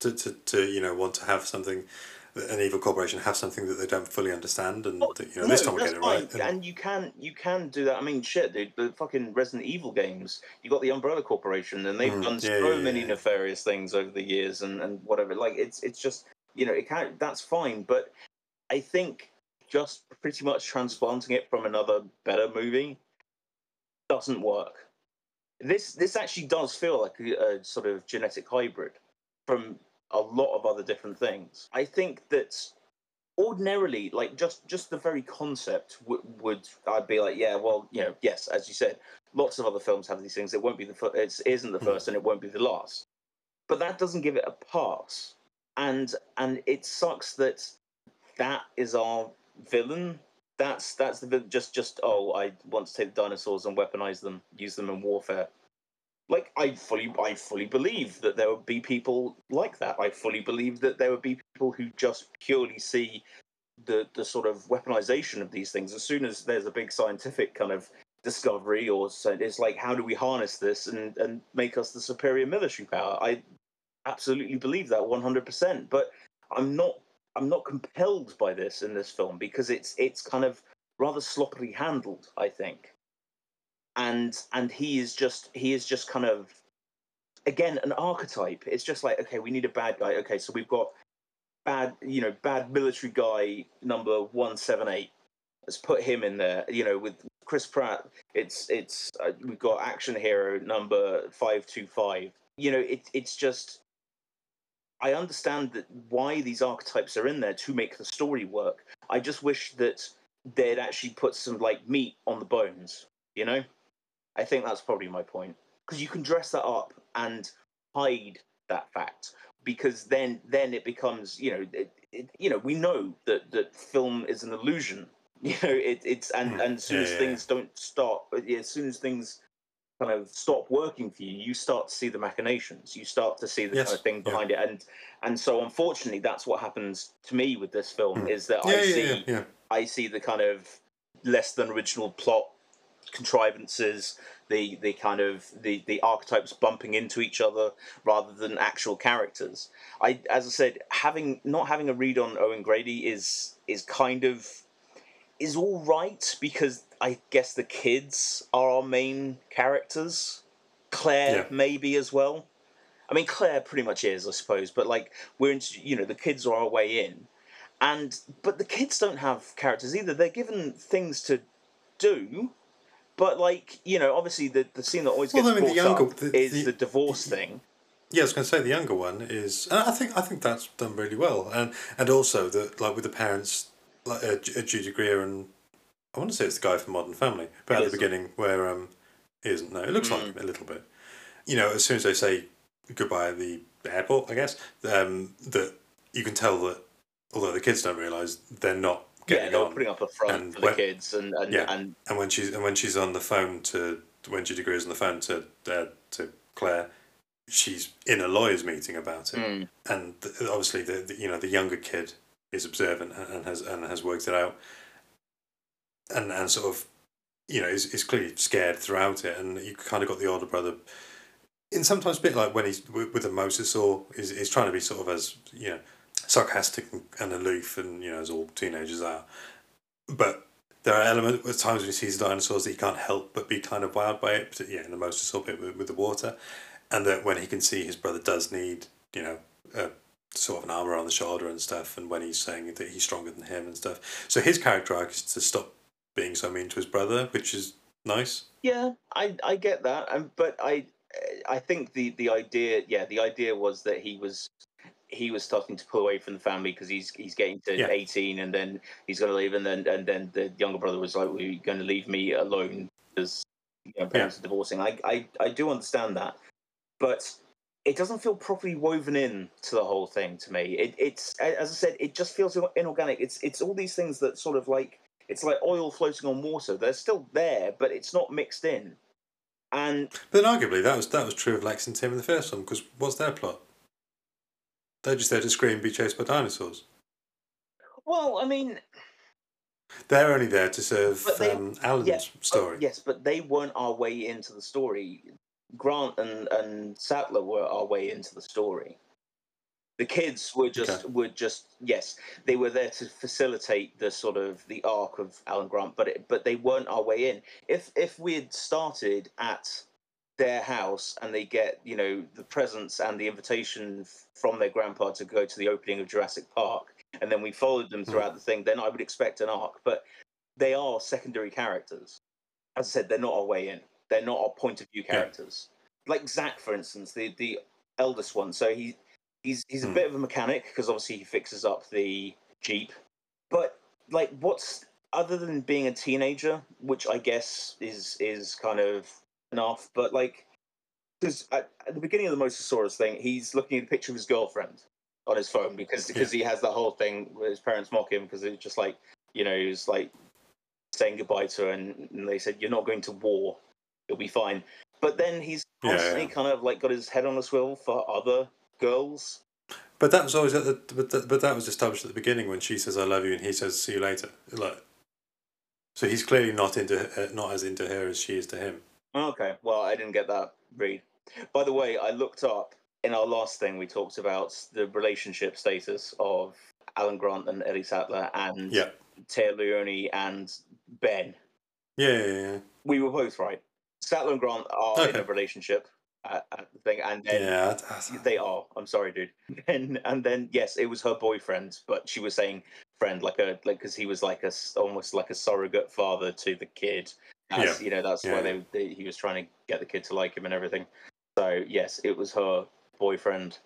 To to, to you know want to have something, an evil corporation have something that they don't fully understand, and Oh, you know this time we get it right. And you can you can do that. I mean, shit, dude. The fucking Resident Evil games. You got the Umbrella Corporation, and they've Mm, done yeah, so yeah, many yeah. nefarious things over the years, and and whatever. Like it's it's just you know it can that's fine, but I think just pretty much transplanting it from another better movie doesn't work. This this actually does feel like a, a sort of genetic hybrid from a lot of other different things. I think that ordinarily, like just just the very concept would would I'd be like, yeah, well, you know, yes, as you said, lots of other films have these things. It won't be the fir- it isn't the hmm. first, and it won't be the last. But that doesn't give it a pass, and and it sucks that that is our villain. That's that's the just just oh, I want to take the dinosaurs and weaponize them, use them in warfare. Like I fully I fully believe that there would be people like that. I fully believe that there would be people who just purely see the the sort of weaponization of these things. As soon as there's a big scientific kind of discovery, or it's like how do we harness this and and make us the superior military power? I absolutely believe that 100%. But I'm not I'm not compelled by this in this film because it's it's kind of rather sloppily handled, I think. And and he is just he is just kind of again an archetype. It's just like okay, we need a bad guy. Okay, so we've got bad you know bad military guy number one seven eight. Let's put him in there. You know with Chris Pratt. It's it's uh, we've got action hero number five two five. You know it it's just I understand that why these archetypes are in there to make the story work. I just wish that they'd actually put some like meat on the bones. You know, I think that's probably my point because you can dress that up and hide that fact because then then it becomes you know it, it, you know we know that that film is an illusion. [LAUGHS] You know it, it's and Hmm. and as soon Yeah, as yeah, things don't stop, as soon as things kind of stop working for you, you start to see the machinations. You start to see the Yes, kind of thing yeah. behind it, and and so unfortunately, that's what happens to me with this film. Is that yeah, I yeah, see yeah, yeah. I see the kind of less than original plot contrivances, the the kind of the the archetypes bumping into each other rather than actual characters. I as I said, having not having a read on Owen Grady is is kind of is all right because I guess the kids are our main characters. Claire Yeah. maybe as well. I mean, Claire pretty much is, I suppose, but like we're you know, the kids are our way in, and but the kids don't have characters either. They're given things to do, but like you know, obviously the the scene that always Well, gets I mean, the brought younger- up the- is the- the divorce thing. Yeah, I was going to say the younger one is, and I think I think that's done really well, and and also that like with the parents, like uh, Ju- uh, Judy Greer and I want to say it's the guy from Modern Family, but It at the isn't. beginning where um, he isn't. No, it looks like him a little bit. You know, as soon as they say goodbye at the airport, I guess um, that you can tell that although the kids don't realize they're not Yeah, getting they were on. putting up a front And for the when- kids, and and, Yeah. and and when she's and when she's on the phone to when Judy Greer's on the phone to uh, to Claire, she's in a lawyer's meeting about it, Mm. and obviously the, the you know the younger kid is observant and, has and has worked it out, and and sort of you know is, is clearly scared throughout it, and you kind of got the older brother. In sometimes a bit like when he's with, the mosasaur, is is trying to be sort of as you know sarcastic and, and aloof, and you know as all teenagers are, but there are elements at times when he sees dinosaurs that he can't help but be kind of wowed by it. But yeah, in the mosasaur bit with, with the water, and that when he can see his brother does need you know a sort of an armor on the shoulder and stuff, and when he's saying that he's stronger than him and stuff. So his character arc is to stop being so mean to his brother, which is nice. Yeah, I I get that, um, but I I think the the idea, yeah, the idea was that he was he was starting to pull away from the family because he's he's getting to Yeah. 18 and then he's going to leave and then and then the younger brother was like, "Well, you're going to leave me alone because you know, parents are divorcing." I, I I do understand that, but it doesn't feel properly woven in to the whole thing to me. It, it's as I said, it just feels inorganic. It's it's all these things that sort of like it's like oil floating on water. They're still there, but it's not mixed in. And But then arguably that was that was true of Lex and Tim in the first one because what's their plot? They're just there to scream, and be chased by dinosaurs. well, I mean, They're only there to serve they- um, Alan's yeah, story. Yes, but they weren't our way into the story. Grant and, and Sattler were our way into the story. The kids were just Okay. were just yes, they were there to facilitate the sort of the arc of Alan Grant, but it, but they weren't our way in. If if we had started at their house and they get you know the presents and the invitation from their grandpa to go to the opening of Jurassic Park, and then we followed them throughout the thing, then I would expect an arc. But they are secondary characters. As I said, they're not our way in. They're not our point of view characters. Like Zach, for instance, the the eldest one. So he he's he's a Hmm. bit of a mechanic because obviously he fixes up the jeep. But like, what's other than being a teenager, which I guess is is kind of enough. But like, because at, at the beginning of the Mosasaurus thing, he's looking at a picture of his girlfriend on his phone because because he has that whole thing where his parents mock him because it's just like you know he was like saying goodbye to her and, and they said you're not going to war you'll be fine but then he's Yeah, constantly yeah. kind of like got his head on a swivel for other girls But that was always at the but that, but that was established at the beginning when she says "I love you" and he says "See you later." Like, so he's clearly not into uh, not as into her as she is to him. Okay well i didn't get that read by the way i looked up in our last thing we talked about the relationship status of alan grant and ellie sattler and Yeah, Téa Leoni and ben yeah, yeah, yeah. we were both right sattler and grant are in a relationship at, at the thing and then yeah. They are. I'm sorry, dude. [LAUGHS] And and then yes, it was her boyfriend, but she was saying friend like a like because he was like a almost like a surrogate father to the kid. As, Yeah. You know that's Yeah, why they, they he was trying to get the kid to like him and everything. So yes, it was her boyfriend.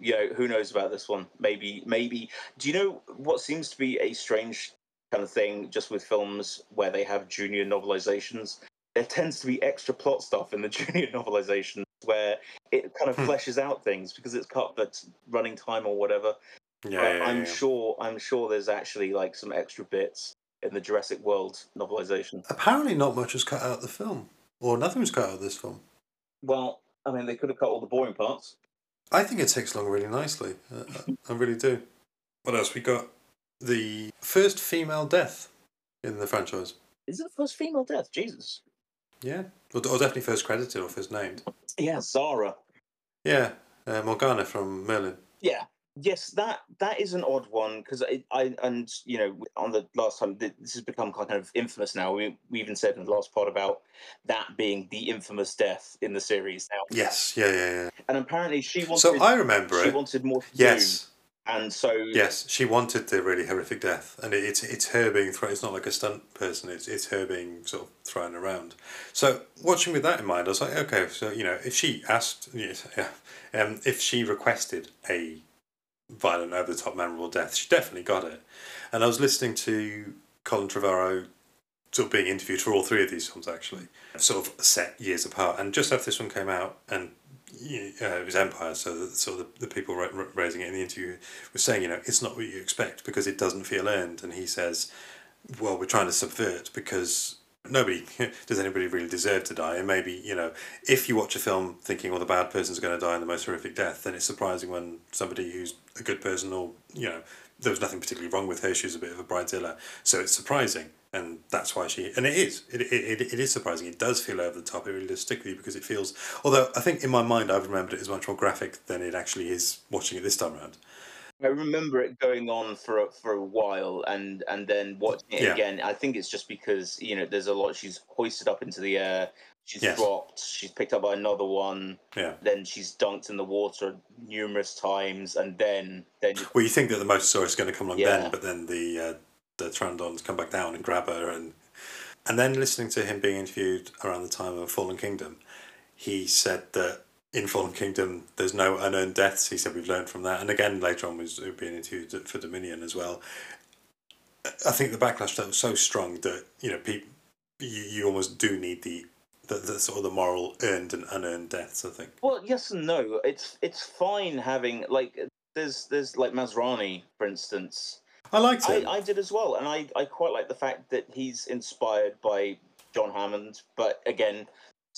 You know who knows about this one? Maybe maybe. Do you know what seems to be a strange kind of thing just with films where they have junior novelizations? There tends to be extra plot stuff in the [LAUGHS] junior novelizations where it kind of Hmm. fleshes out things because it's cut for t- running time or whatever. yeah, yeah, I'm yeah. sure I'm sure there's actually like some extra bits in the Jurassic World novelization. Apparently, not much was cut out of the film, or nothing was cut out of this film. Well, I mean, they could have cut all the boring parts. I think it takes along really nicely. Uh, I really do. What else we got? The first female death in the franchise. Is it the first female death? Jesus. Yeah, or, or definitely first credited or first named. Yeah, Zara. Yeah, uh, Morgana from Merlin. Yeah. Yes, that that is an odd one because I, I and you know on the last time this has become kind of infamous now. We we even said in the last part about that being the infamous death in the series now, Yes, yeah, yeah, yeah. and apparently she wanted So I remember she it. wanted more Yes, and so yes, she wanted the really horrific death, and it, it's it's her being thrown. It's not like a stunt person. It's it's her being sort of thrown around. So watching with that in mind, I was like, okay, so you know, if she asked, yes, yeah, um, if she requested a violent, over the top, memorable death, she definitely got it. And I was listening to Colin Trevorrow sort of being interviewed for all three of these films actually, sort of set years apart. And just after this one came out, and uh, it was Empire, so the, sort of the, the people ra- ra- raising it in the interview were saying, you know, it's not what you expect because it doesn't feel earned. And he says, well, we're trying to subvert because nobody [LAUGHS] does anybody really deserve to die. And maybe you know if you watch a film thinking well the bad person's going to die in the most horrific death then it's surprising when somebody who's a good person or you know there was nothing particularly wrong with her she was a bit of a bridezilla. So it's surprising and that's why she and it is it, it, it, is surprising. It does feel over the top it really does stick with you because it feels although i think in my mind i've remembered it as much more graphic than it actually is watching it this time around I remember it going on for a, for a while, and and then watching it Yeah. again. I think it's just because you know there's a lot. She's hoisted up into the air. She's Yes. dropped. She's picked up by another one. yeah Then she's dunked in the water numerous times, and then then well you think that the mosasaurus is going to come along Yeah. then but then the uh, the Pteranodons come back down and grab her and and then listening to him being interviewed around the time of Fallen Kingdom he said that in Fallen Kingdom, there's no unearned deaths. He said we've learned from that, and again later on was being interviewed for Dominion as well. I think the backlash that was so strong that you know people you, you almost do need the, the the sort of the moral earned and unearned deaths. I think. Well, yes and no. It's it's fine having like there's there's like Masrani, for instance. I liked I, him. I did as well, and I, I quite like the fact that he's inspired by John Hammond, but again,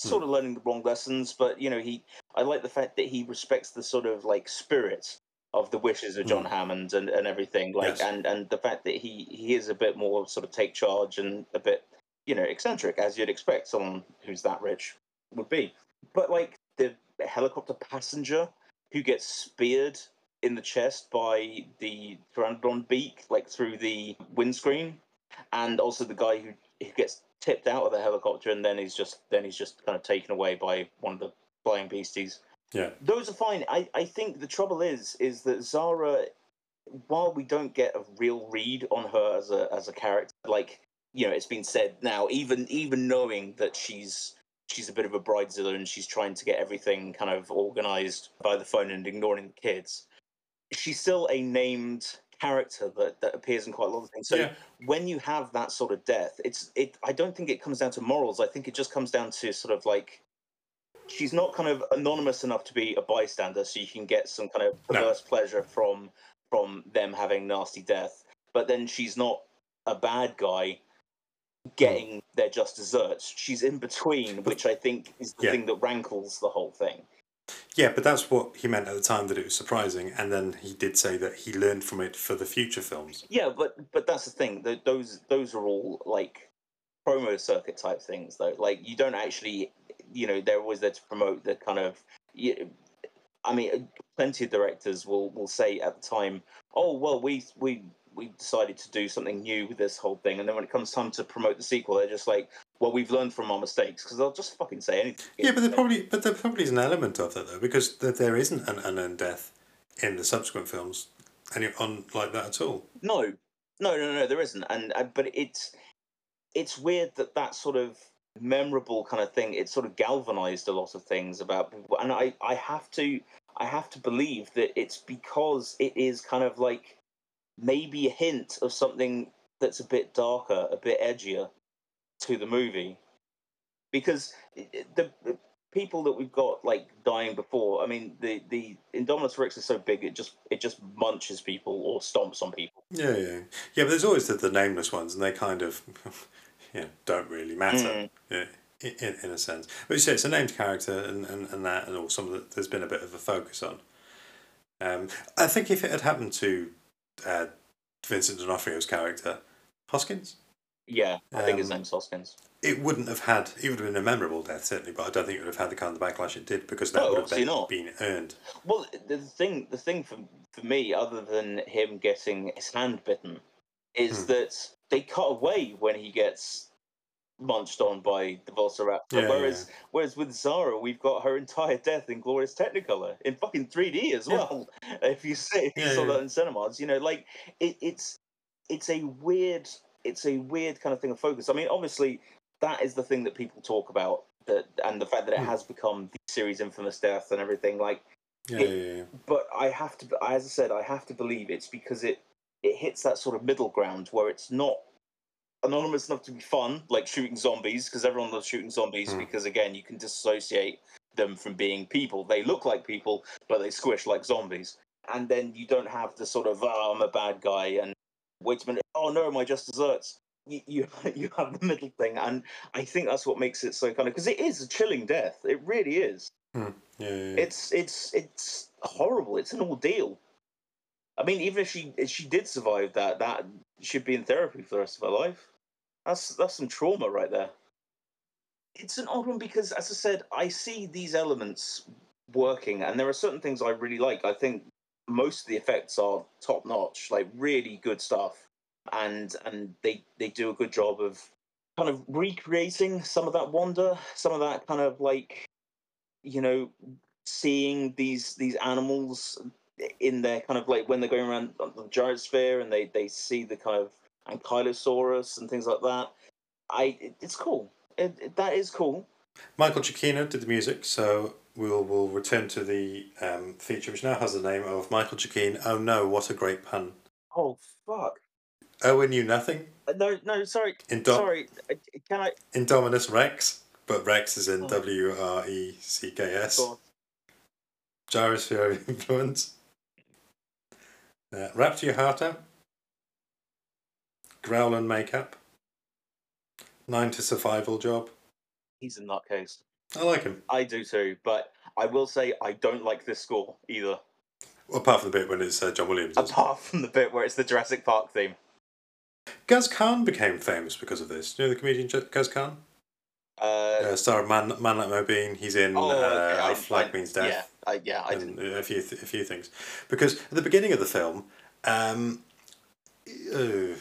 Hmm. sort of learning the wrong lessons. But you know, he I like the fact that he respects the sort of like spirit of the wishes of John hmm. Hammond and, and everything. Like Yes. and and the fact that he he is a bit more sort of take charge and a bit you know eccentric as you'd expect someone who's that rich would be. But like the helicopter passenger who gets speared in the chest by the pteranodon beak, like through the windscreen, and also the guy who, who gets tipped out of the helicopter and then he's just then he's just kind of taken away by one of the flying beasties. yeah. Those are fine. I, I think the trouble is is that Zara, while we don't get a real read on her as a as a character, like you know, it's been said now, even even knowing that she's she's a bit of a bridezilla and she's trying to get everything kind of organized by the phone and ignoring the kids, she's still a named character that, that appears in quite a lot of things. So Yeah. when you have that sort of death, it's it I don't think it comes down to morals. I think it just comes down to sort of like she's not kind of anonymous enough to be a bystander, so you can get some kind of No. perverse pleasure from from them having nasty death. But then she's not a bad guy getting mm. their just desserts. She's in between, which I think is the Yeah. thing that rankles the whole thing. Yeah, but that's what he meant at the time that it was surprising, and then he did say that he learned from it for the future films. Yeah, but but that's the thing. th those those are all like promo circuit type things, though. Like you don't actually, you know, they're always there to promote the kind of. You, I mean, plenty of directors will will say at the time, "Oh, well, we we we decided to do something new with this whole thing," and then when it comes time to promote the sequel, they're just like, "Well, we've learned from our mistakes," because they'll just fucking say anything. Yeah, but there probably, but there probably is an element of that though, because th- there isn't an unknown death in the subsequent films, any on like that at all. No, no, no, no, there isn't. And uh, but it's it's weird that that sort of memorable kind of thing it sort of galvanized a lot of things about people. And I I have to I have to believe that it's because it is kind of like maybe a hint of something that's a bit darker, a bit edgier to the movie. Because the, the people that we've got like dying before, I mean, the the Indominus Rex is so big it just it just munches people or stomps on people. Yeah, yeah, yeah. But there's always the, the nameless ones, and they kind of, [LAUGHS] you know, don't really matter. Yeah, in, in, a sense. But you say it's a named character, and, and, and that, and all some of that. There's been a bit of a focus on. Um, I think if it had happened to uh, Vincent D'Onofrio's character, Hoskins, Yeah, I think his Um, name's Hoskins. it wouldn't have had. It would have been a memorable death certainly, but I don't think it would have had the kind of backlash it did because that No, would have been, not. been earned. Well, the thing, the thing for for me, other than him getting his hand bitten, is Hmm. that they cut away when he gets munched on by the Velociraptor. Yeah, whereas, whereas with Zara, we've got her entire death in glorious Technicolor in fucking three D as Yeah. well. [LAUGHS] If you see, if you saw yeah. that in cinemas, you know, like it, it's it's a weird, it's a weird kind of thing of focus. I mean, obviously, that is the thing that people talk about. That and the fact that it Hmm. has become the series' infamous death and everything. Like, Yeah, It- yeah, yeah. but I have to, as I said, I have to believe it's because it it hits that sort of middle ground where it's not anonymous enough to be fun, like shooting zombies, because everyone loves shooting zombies. Hmm. Because again, you can disassociate them from being people. They look like people, but they squish like zombies. And then you don't have the sort of oh, I'm a bad guy and wait a minute, oh no, my just desserts. You, you [LAUGHS] you have the middle thing, and I think that's what makes it so kind of because it is a chilling death. It really is hmm. Yeah, yeah, yeah. it's it's it's horrible. It's an ordeal. I mean, even if she if she did survive that, that should be in therapy for the rest of her life. That's that's some trauma right there. It's an odd one because, as I said, I see these elements working, and there are certain things I really like. I think most of the effects are top notch, like really good stuff, and and they they do a good job of kind of recreating some of that wonder, some of that kind of like you know seeing these these animals in their kind of like when they're going around the gyrosphere and they they see the kind of ankylosaurus and things like that. I it's cool. It, it- that is cool Michael Giacchino did the music, so we'll we'll return to the um, feature, which now has the name of Michael Giacchino. Oh no! What a great pun! Oh fuck! Owen knew nothing. Uh, No, no, sorry, Indo- sorry. uh, Can I? Indominus Rex, but Rex is in Oh. W R E C K S. Gyrosphere of [LAUGHS] influence. Uh, Rap to your heart out. Growl and makeup. Nine to survival job. He's a nutcase. I like him. I do too, but I will say I don't like this score either. Apart from the bit when it's uh, John Williams. Apart from the bit where it's the Jurassic Park theme. Guz Khan became famous because of this. Do you know the comedian Guz Khan? Uh, Uh, star of Man, Man Like Mobeen. He's in oh, okay, uh, I- Flag I- Means Death. Yeah, I, yeah, I didn't. a few th- a few things because at the beginning of the film, um, I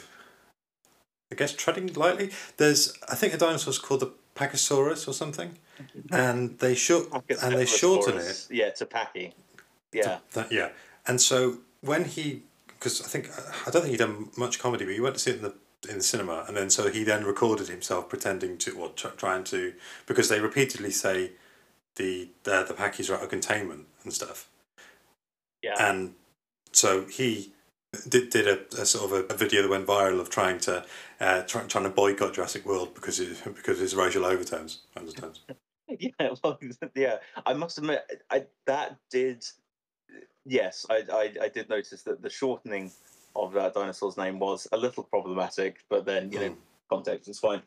guess treading lightly. There's I think a dinosaur's called the Pachysaurus or something, and they short and they shorten it. Yeah, to Packy. Yeah. That, yeah, and so when he because I think I don't think he'd done much comedy, but he went to see it in the in the cinema, and then so he then recorded himself pretending to or tr- trying to because they repeatedly say the the the Packies are out of containment and stuff. Yeah. and so he did, did a, a sort of a, a video that went viral of trying to uh, try, trying to boycott Jurassic World because it, because of his racial overtones. Understands? [LAUGHS] yeah, well, [LAUGHS] yeah. I must admit, I that did. Yes, I, I, I did notice that the shortening of that dinosaur's name was a little problematic, but then you know, Mm. context is fine.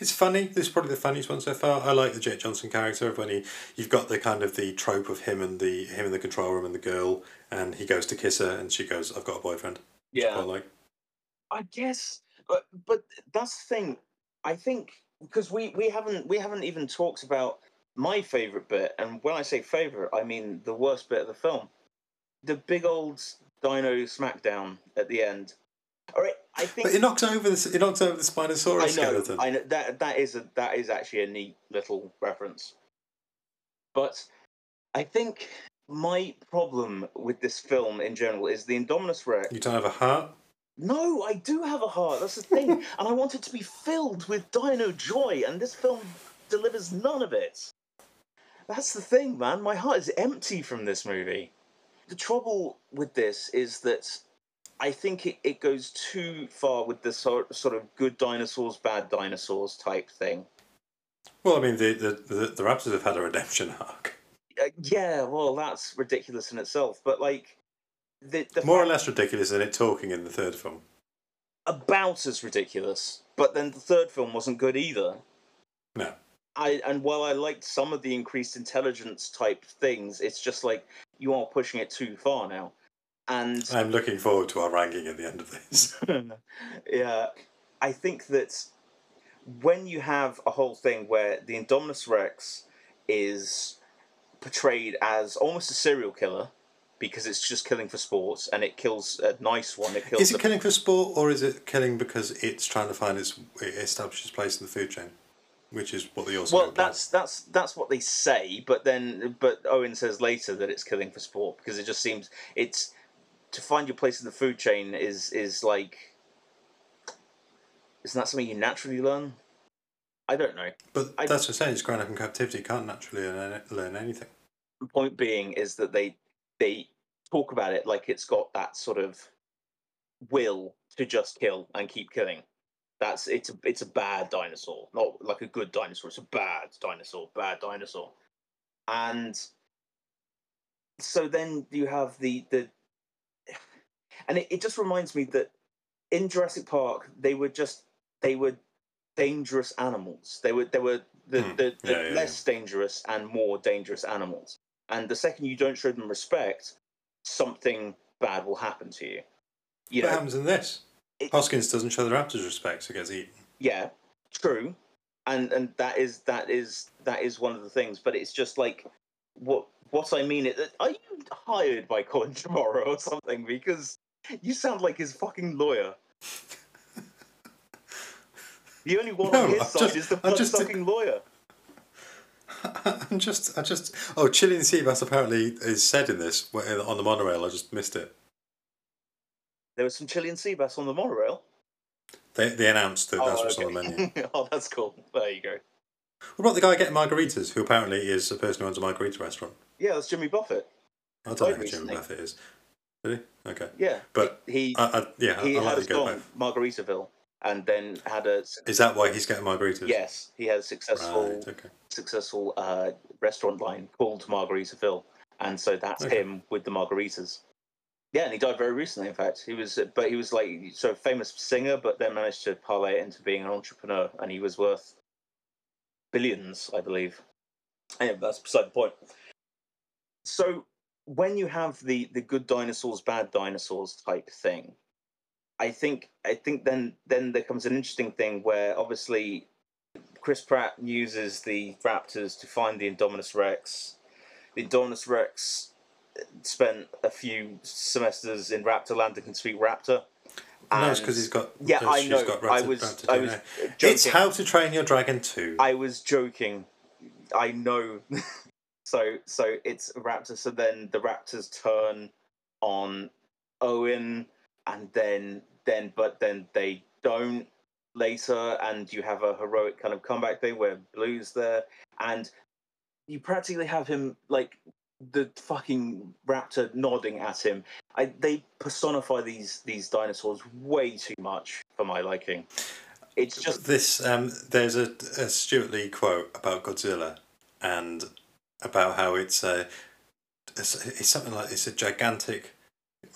It's funny. This is probably the funniest one so far. I like the Jake Johnson character of when he you've got the kind of the trope of him and the him in the control room and the girl, and he goes to kiss her and she goes, "I've got a boyfriend." I Yeah, quite like. I guess, but but that's the thing. I think because we we haven't we haven't even talked about my favorite bit, and when I say favorite, I mean the worst bit of the film, the big old Dino smackdown at the end. All right, I think But it knocks over the it knocks over the Spinosaurus I know, skeleton. I know that that is a that is actually a neat little reference. But I think my problem with this film in general is the Indominus Rex. You don't have a heart. No, I do have a heart. That's the thing, [LAUGHS] and I want it to be filled with Dino joy, and this film delivers none of it. That's the thing, man. My heart is empty from this movie. The trouble with this is that I think it, it goes too far with the sort, sort of good dinosaurs, bad dinosaurs type thing. Well, I mean, the the, the, the Raptors have had a redemption arc, Uh, yeah, well, that's ridiculous in itself, but like, the, the more or less ridiculous than it talking in the third film. about as ridiculous. But then the third film wasn't good either. No. I and while I liked some of the increased intelligence type things, it's just like you are pushing it too far now. And I'm looking forward to our ranking at the end of this. [LAUGHS] yeah, I think that when you have a whole thing where the Indominus Rex is portrayed as almost a serial killer because it's just killing for sport and it kills a nice one. It kills. Is it killing for sport or is it killing because it's trying to find its establish its place in the food chain, which is what they also Well, that's that's that's what they say, but then but Owen says later that it's killing for sport because it just seems it's to find your place in the food chain is is like isn't that something you naturally learn? I don't know. But I- that's what I'm saying. It's growing up in captivity. Can't naturally learn, learn anything. The point being is that they they talk about it like it's got that sort of will to just kill and keep killing. That's it's a it's a bad dinosaur, not like a good dinosaur. It's a bad dinosaur, bad dinosaur, and so then you have the the, and it, it just reminds me that in Jurassic Park they were just they were dangerous animals. They were they were the Hmm. the, the Yeah, yeah, less dangerous and more dangerous animals. And the second you don't show them respect, something bad will happen to you. You what know, happens in this? it- Hoskins doesn't show the Raptors respect, so gets eaten. yeah, true, and and that is that is that is one of the things. But it's just like what what I mean. It are you hired by Colin Trevorrow or something? Because you sound like his fucking lawyer. The only one No, on his I'm side just- is the just- fucking lawyer. [LAUGHS] I'm just, I just. Oh, Chilean sea bass apparently is said in this on the monorail. I just missed it. There was some Chilean sea bass on the monorail. They they announced that that's Oh, what's on the menu. [LAUGHS] oh, that's cool. There you go. What about the guy getting margaritas, who apparently is a person who owns a margarita restaurant? Yeah, that's Jimmy Buffett. I don't know who Jimmy. Buffett is. Did he? Okay. Yeah, But he I, I, yeah, he I, I like had a song. Margaritaville, and then had a Is that why he's getting margaritas? yes, he had a successful Right, okay. successful uh, restaurant line called Margaritaville, and so that's Okay. him with the margaritas. Yeah, and he died very recently. In fact, he was, but he was like so famous singer, but then managed to parlay it into being an entrepreneur, and he was worth billions, I believe. Anyway, that's beside the point. So when you have the the good dinosaurs, bad dinosaurs type thing, I think I think then then there comes an interesting thing where obviously Chris Pratt uses the Raptors to find the Indominus Rex. The Indominus Rex spent a few semesters in Raptorland and can speak Raptor. No, it's And- because he's got. Yeah, I know. Got I raptor- was raptor I was joking. It's How to Train Your Dragon 2. I was joking. I know. [LAUGHS] so so it's Raptor. So then the Raptors turn on Owen, and then then but then they don't later, and you have a heroic kind of comeback thing where Blue's there, and you practically have him like the fucking raptor nodding at him. I, they personify these these dinosaurs way too much for my liking. It's just This um, there's a, a Stewart Lee quote about Godzilla, and about how it's a it's, it's something like it's a gigantic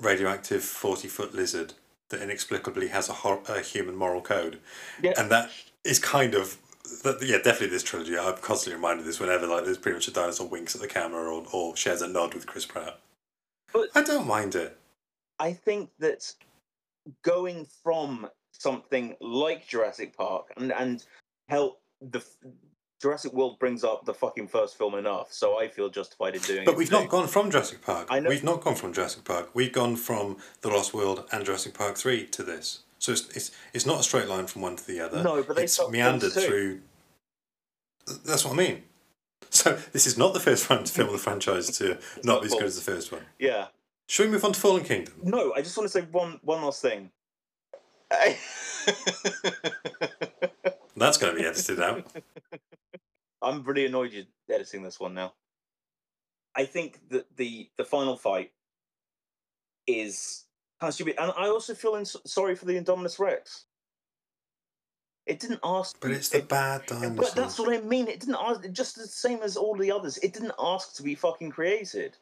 radioactive forty foot lizard that inexplicably has a, hor- a human moral code, yeah. and that is kind of that, yeah definitely this trilogy. I'm constantly reminded of this whenever like there's pretty much a dinosaur winks at the camera or, or shares a nod with Chris Pratt. But- I don't mind it. I think that going from something like Jurassic Park and and help the Jurassic World brings up the fucking first film enough, so I feel justified in doing it. But we've not gone from Jurassic Park. I know- We've not gone from Jurassic Park. We've gone from The Lost World and Jurassic Park 3 to this. So it's, it's, it's not a straight line from one to the other. No, but they it's meandered through. That's what I mean. So this is not the first film of the franchise to [LAUGHS] not be as good as the first one. Yeah. Should we move on to Fallen Kingdom? No, I just want to say one one last thing. [LAUGHS] That's going to be edited out. [LAUGHS] I'm really annoyed you're editing this one now. I think that the the final fight is kind of stupid, and I also feel in, sorry for the Indominus Rex. It didn't ask, But it's the it- bad dinosaur. But that's what I mean. It didn't ask, just the same as all the others. It didn't ask to be fucking created.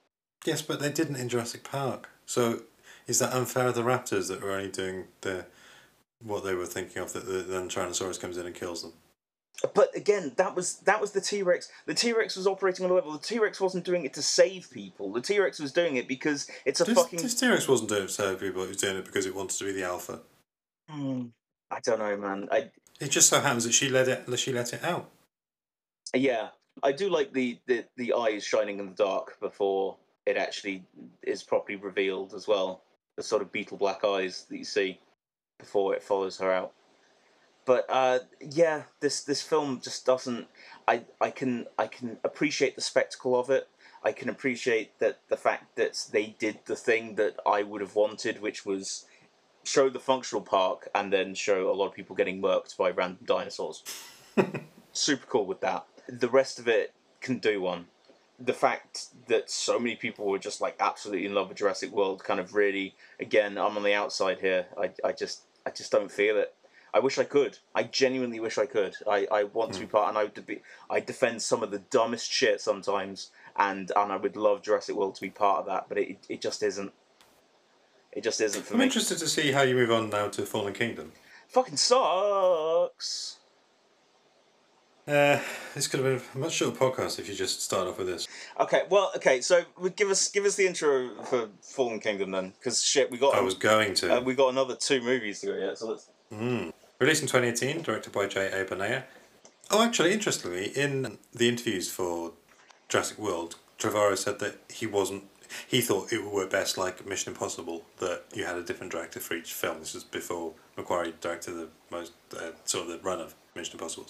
Yes, but they didn't in Jurassic Park. So is that unfair of the raptors that were only doing the what they were thinking of that the, then Tyrannosaurus comes in and kills them? But again, that was that was the T Rex. The T Rex was operating on a level. The T Rex wasn't doing it to save people. The T Rex was doing it because it's a This, fucking. this T-Rex wasn't doing it to serve people, it was doing it because it wanted to be the alpha. Hmm, I don't know, man. I It just so happens that she let it she let it out. yeah, I do like the, the the eyes shining in the dark before it actually is properly revealed as well. The sort of beetle black eyes that you see before it follows her out. But uh, yeah, this this film just doesn't. I I can I can appreciate the spectacle of it. I can appreciate that the fact that they did the thing that I would have wanted, which was show the functional park and then show a lot of people getting murked by random dinosaurs. [LAUGHS] Super cool with that. The rest of it can do one. The fact that so many people were just like absolutely in love with Jurassic World kind of really again, I'm on the outside here. I, I just I just don't feel it. I wish I could. I genuinely wish I could. I, I want to be hmm. part, and I would be. I defend some of the dumbest shit sometimes, and and I would love Jurassic World to be part of that, but it it just isn't. It just isn't for I'm me. interested to see how you move on now to Fallen Kingdom. Fucking sucks. Uh, this could have been a much shorter podcast if you just start off with this. Okay, well, okay. So give us give us the intro for Fallen Kingdom then, because shit, we got I was going to. uh, we got another two movies to go yet. So let's. Released in 2018, directed by J. A. Bayona. Oh, actually, interestingly, in the interviews for Jurassic World, Trevorrow said that he wasn't. He thought it would work best like Mission Impossible, that you had a different director for each film. This was before McQuarrie directed the most uh, sort of the run of Mission Impossible,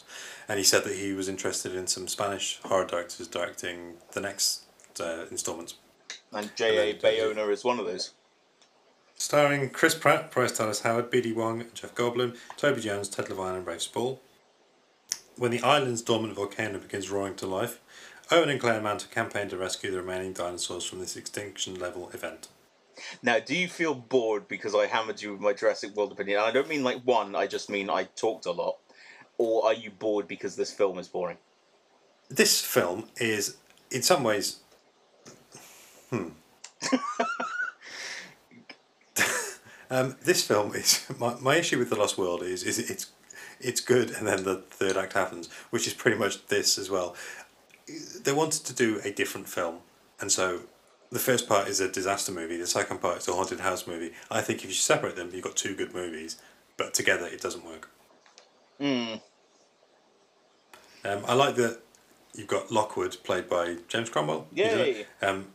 and he said that he was interested in some Spanish horror directors directing the next uh, installments. And J. A. Bayona is one of those. Starring Chris Pratt, Bryce Dallas Howard, B.D. Wong, Jeff Goldblum, Toby Jones, Ted Levine, and Rafe Spall. when the island's dormant volcano begins roaring to life, Owen and Claire mount a campaign to rescue the remaining dinosaurs from this extinction level event. Now, do you feel bored because I hammered you with my Jurassic World opinion? I don't mean like one, I just mean I talked a lot. Or are you bored because this film is boring? This film is, in some ways, hmm. [LAUGHS] um, this film is my, my issue with the Lost World is is it's it's good and then the third act happens, which is pretty much this as well. They wanted to do a different film, and so the first part is a disaster movie. The second part is a haunted house movie. I think if you separate them, you've got two good movies, but together it doesn't work. Hmm. Um, I like that you've got Lockwood played by James Cromwell. Yay! Um,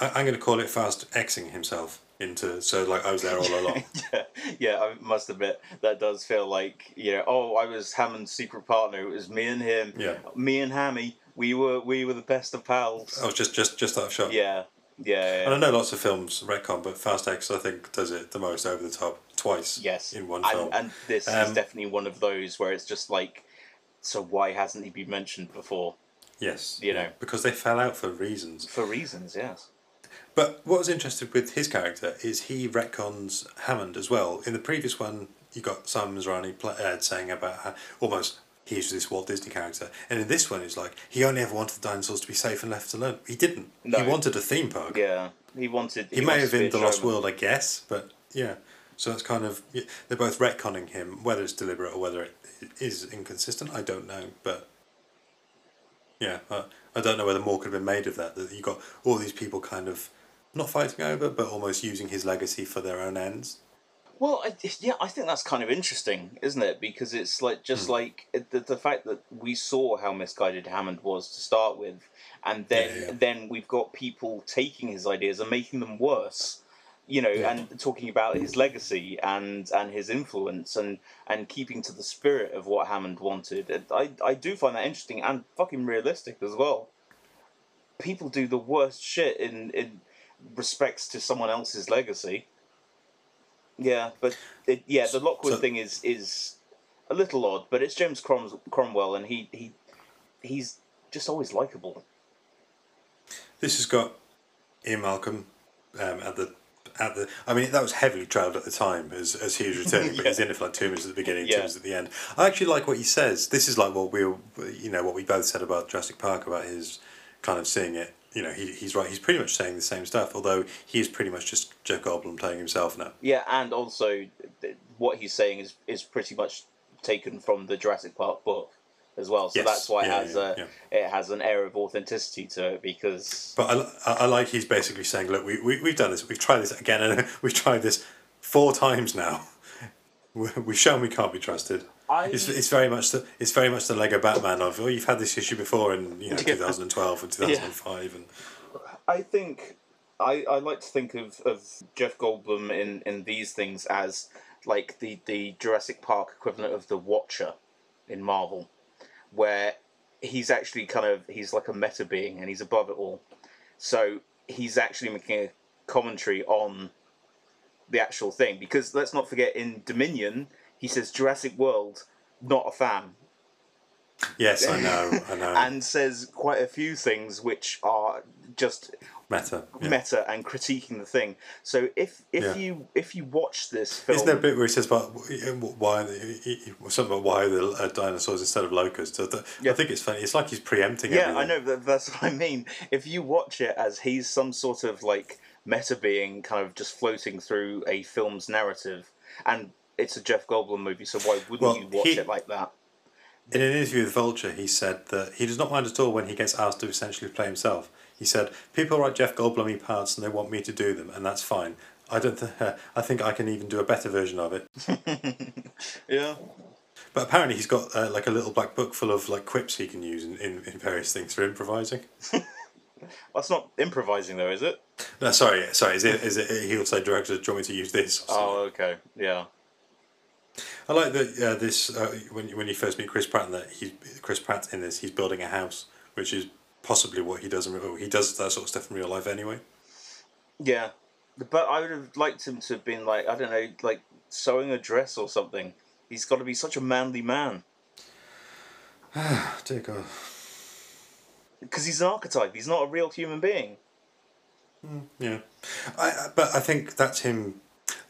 I, I'm going to call it fast Xing himself into so like I was there all along. [LAUGHS] yeah, yeah, I must admit that does feel like you know. Oh, I was Hammond's secret partner. It was me and him. Yeah. Me and Hammy. We were we were the best of pals. oh, just just just that shot. Yeah, yeah. And I know lots of films retcon, but Fast X I think does it the most over the top twice. Yes. in one and, film. and this is Um, definitely one of those where it's just like, so why hasn't he been mentioned before? yes, you yeah, know. because they fell out for reasons. For reasons, yes. But what was interesting with his character is he retcons Hammond as well. In the previous one, you got Simon Masrani pla uh, saying about how almost he's this Walt Disney character, and in this one, it's like he only ever wanted the dinosaurs to be safe and left alone. He didn't. No. He wanted a theme park. Yeah, he wanted. He, may have been the Lost. World, I guess, but yeah. So that's kind of they're both retconning him, whether it's deliberate or whether it is inconsistent. I don't know, but yeah, I, I don't know whether more could have been made of that. That you got all these people kind of not fighting over, but almost using his legacy for their own ends. Well, I, yeah, I think that's kind of interesting, isn't it? Because it's like just Hmm. like it, the, the fact that we saw how misguided Hammond was to start with, and then Yeah, yeah. then we've got people taking his ideas and making them worse. You know, Yeah. and talking about his legacy and and his influence and and keeping to the spirit of what Hammond wanted. I I do find that interesting and fucking realistic as well. People do the worst shit in in respects to someone else's legacy. Yeah, but it, yeah, the Lockwood So- thing is is a little odd, but it's James Crom- Cromwell, and he he he's just always likable. This has got Ian Malcolm um, at the at the. I mean, that was heavily trailed at the time as as he was [LAUGHS] returning, but he's in it for like two minutes at the beginning, two minutes at the end. I actually like what he says. This is like what we, you know, what we both said about Jurassic Park about his kind of seeing it. You know, he, he's right. He's pretty much saying the same stuff, although he is pretty much just Jeff Goldblum playing himself now. Yeah, and also what he's saying is is pretty much taken from the Jurassic Park book as well. So Yes, that's why yeah, it has yeah, a yeah. it has an air of authenticity to it because But I, I, I like he's basically saying, look, we, we, we've done this, we've tried this again, and [LAUGHS] we've tried this four times now. [LAUGHS] We've shown we can't be trusted. I- It's, it's very much the it's very much the Lego Batman of oh you've had this issue before in you know [LAUGHS] Yeah. 2012 and 2005 and I think I, I like to think of, of Jeff Goldblum in, in these things as like the, the Jurassic Park equivalent of the Watcher in Marvel, where he's actually kind of he's like a meta being and he's above it all. So he's actually making a commentary on the actual thing because let's not forget in Dominion he says Jurassic World, not a fan, yes I know I [LAUGHS] know and says quite a few things which are just meta yeah. meta and critiquing the thing. So if if Yeah. you if you watch this film, Isn't there a bit where he says about why the- something about why the uh, dinosaurs instead of locusts? I th- I think it's funny. It's like he's preempting. yeah, I know that that's what I mean. If you watch it as he's some sort of like meta being, kind of just floating through a film's narrative, and it's a Jeff Goldblum movie, so why wouldn't Well, you watch he- it like that? In an interview with Vulture, he said that he does not mind at all when he gets asked to essentially play himself. He said, "People write Jeff Goldblumy parts and they want me to do them, and that's fine. I don't. Th- [LAUGHS] I think I can even do a better version of it." [LAUGHS] Yeah. But apparently, he's got uh, like a little black book full of like quips he can use in, in, in various things for improvising. [LAUGHS] That's not improvising though, is it? No, sorry, sorry. Is it? Is it? He'll say, "Director, do you want me to use this?" Oh, okay. Yeah. I like that uh, this uh, when when you first meet Chris Pratt that he Chris Pratt in this he's building a house, which is possibly what he does in real. He does that sort of stuff in real life anyway. Yeah. But I would have liked him to have been like, I don't know, like sewing a dress or something. He's got to be such a manly man. [SIGHS] Dear God. because he's an archetype. He's not a real human being. Yeah, I, I- but I think that's him.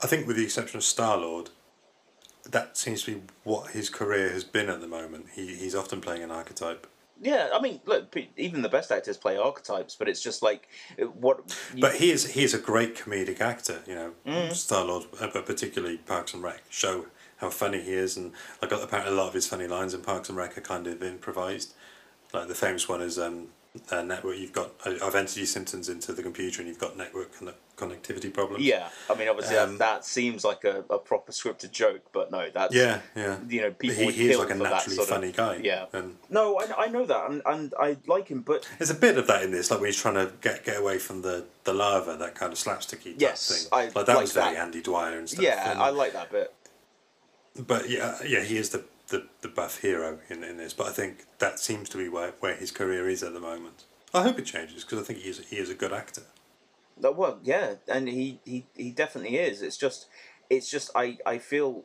I think, with the exception of Star Lord, that seems to be what his career has been at the moment. He he's often playing an archetype. Yeah, I mean, look, even the best actors play archetypes, but it's just like uh, what. you- But he is he is a great comedic actor. You know, Star Lord, but particularly Parks and Rec show how funny he is, and like apparently a lot of his funny lines in Parks and Rec are kind of improvised. Like the famous one is um, uh, network. You've got I- I've entered your symptoms into the computer, and you've got network conne- connectivity problems. yeah, I mean, obviously Um, that, that seems like a, a proper scripted joke, but no, that's Yeah, yeah. You know, people he, would he is like a naturally sort of- funny guy. yeah. and No, I, I know that, and, and I like him, but there's a bit of that in this, like when he's trying to get get away from the the lava, that kind of slapsticky Yes, thing. I like that like was very. Andy Dwyer and stuff. yeah, and- I like that bit. but yeah, yeah, he is the, the, the buff hero in, in this. But I think that seems to be where, where his career is at the moment. I hope it changes because I think he is he is a good actor. Uh, Well, yeah, and he, he, he definitely is. It's just, it's just I, I feel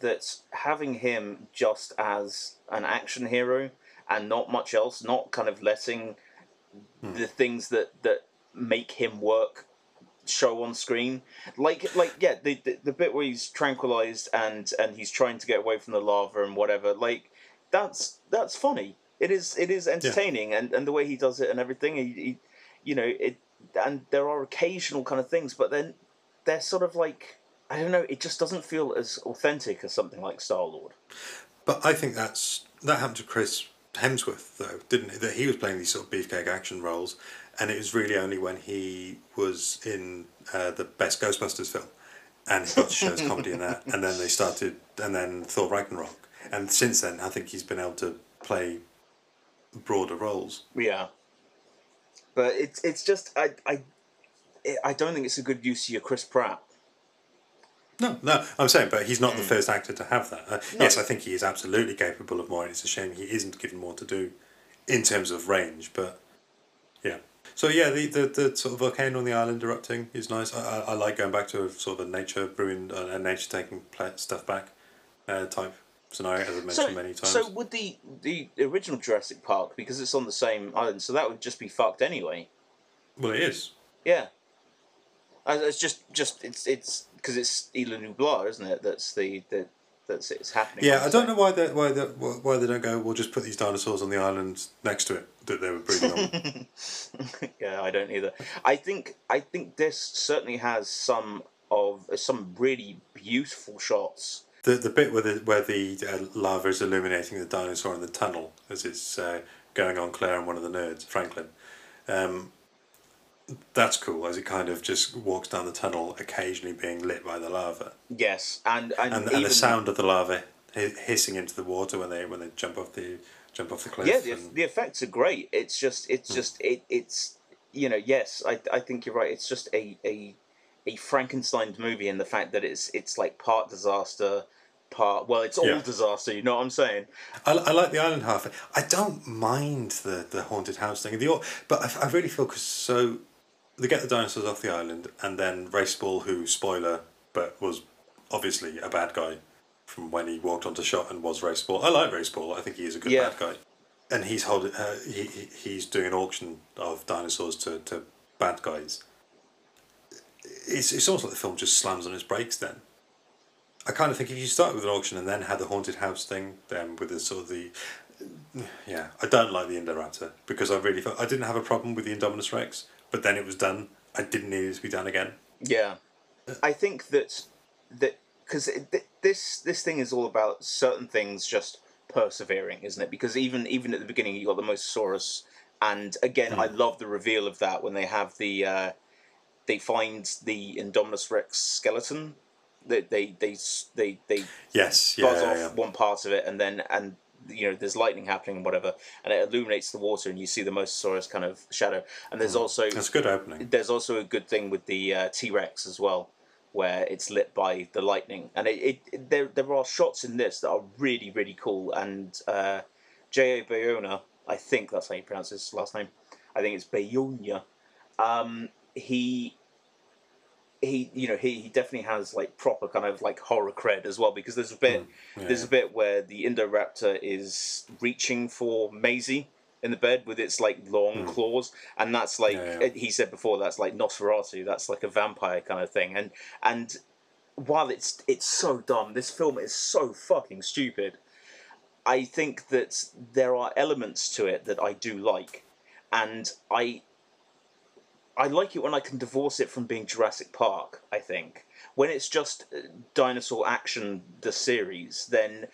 that having him just as an action hero and not much else, not kind of letting the things that that make him work show on screen. Like like yeah the, the the bit where he's tranquilized and and he's trying to get away from the lava and whatever like that's that's funny. It is it is entertaining and and the way he does it and everything he, he you know it and there are occasional kind of things but then they're sort of like i don't know it just doesn't feel as authentic as something like star lord. But I think that's that happened to Chris Hemsworth though, didn't it? That he was playing these sort of beefcake action roles, and it was really only when he was in uh, the best Ghostbusters film, and he got to show his comedy in that, and then they started, and then Thor Ragnarok, and since then I think he's been able to play broader roles. Yeah, but it's it's just I I I don't think it's a good use of your Chris Pratt. No, no, I'm saying, but he's not Hmm. the first actor to have that. Uh, Yes, I think he is absolutely capable of more, and it's a shame he isn't given more to do in terms of range. But yeah, so yeah, the, the, the sort of volcano on the island erupting is nice. I, I, I like going back to a sort of a nature ruined, uh, nature taking stuff back uh, type scenario, as I've mentioned So many times. so would the the original Jurassic Park because it's on the same island, so that would just be fucked anyway. well, it is. Yeah. Uh, It's just just it's it's because it's Isla Nublar, isn't it? That's the the that's it's happening. Yeah, I don't know why they why they why they don't go. We'll just put these dinosaurs on the island next to it that they were breeding on. [LAUGHS] yeah, I don't either. I think I think this certainly has some of some really beautiful shots. The the bit where the where the uh, lava is illuminating the dinosaur in the tunnel as it's uh, going on Claire and one of the nerds, Franklin. Um, that's cool as it kind of just walks down the tunnel, occasionally being lit by the lava, Yes, and and, and, and the sound of the lava hissing into the water when they when they jump off the jump off the cliff. Yeah, the, and- the effects are great. It's just Hmm. it's just it it's you know yes I I think you're right. It's just a a a Frankenstein movie in the fact that it's it's like part disaster, part well it's all Yeah. disaster. You know what I'm saying? I, I like the island half. I don't mind the, the haunted house thing. The but I, I really feel so they get the dinosaurs off the island, and then Rafe Spall, who spoiler, but was obviously a bad guy from when he walked onto shot and was Rafe Spall. I like Rafe Spall. I think he is a good Yeah. bad guy, and he's holding. Uh, he, he he's doing an auction of dinosaurs to, to bad guys. It's it's almost like the film just slams on its brakes then. I kind of think if you start with an auction and then had the haunted house thing, then with the sort of the, yeah, I don't like the Indoraptor because I really felt I didn't have a problem with the Indominus Rex, but then it was done. I didn't need it to be done again. Yeah, I think that that because this this thing is all about certain things just persevering, isn't it? Because even even at the beginning, you got the Mosasaurus, and again, I love the reveal of that when they have the uh, they find the Indominus Rex skeleton. They they they they they Yes, yeah, buzz yeah, off yeah. one part of it, and then and you know there's lightning happening and whatever, and it illuminates the water, and you see the Mosasaurus kind of shadow. And there's also That's a good opening. there's also a good thing with the uh, T Rex as well, where it's lit by the lightning, and it, it, it there there are shots in this that are really really cool. And uh, J A Bayona, I think that's how you pronounce his last name. I think it's Bayona. Um, he he you know he, he definitely has like proper kind of like horror cred as well because there's a bit Mm. there's a bit where the Indoraptor is reaching for Maisie in the bed with its like long claws and that's like. Yeah, yeah. he said before that's like Nosferatu that's like a vampire kind of thing and and while it's it's so dumb this film is so fucking stupid I think that there are elements to it that I do like and I I like it when I can divorce it from being Jurassic Park. I think when it's just uh, dinosaur action, the series, then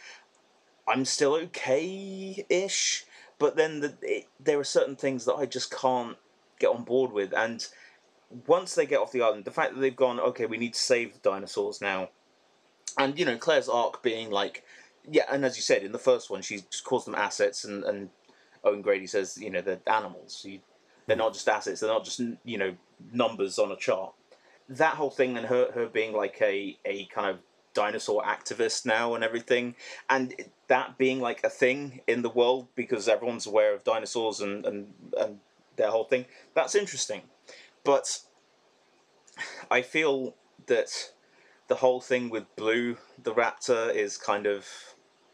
I'm still okay-ish. But then the, it, there are certain things that I just can't get on board with. And once they get off the island, the fact that they've gone, okay, we need to save the dinosaurs now, and you know Claire's arc being like, yeah, and as you said in the first one, she calls them assets, and and Owen Grady says, you know, they're animals. You, they're hmm. not just assets. They're not just hmm. you know numbers on a chart. That whole thing and her her being like a a kind of dinosaur activist now and everything, and that being like a thing in the world because everyone's aware of dinosaurs and and and their whole thing. That's interesting, but I feel that the whole thing with Blue the Raptor is kind of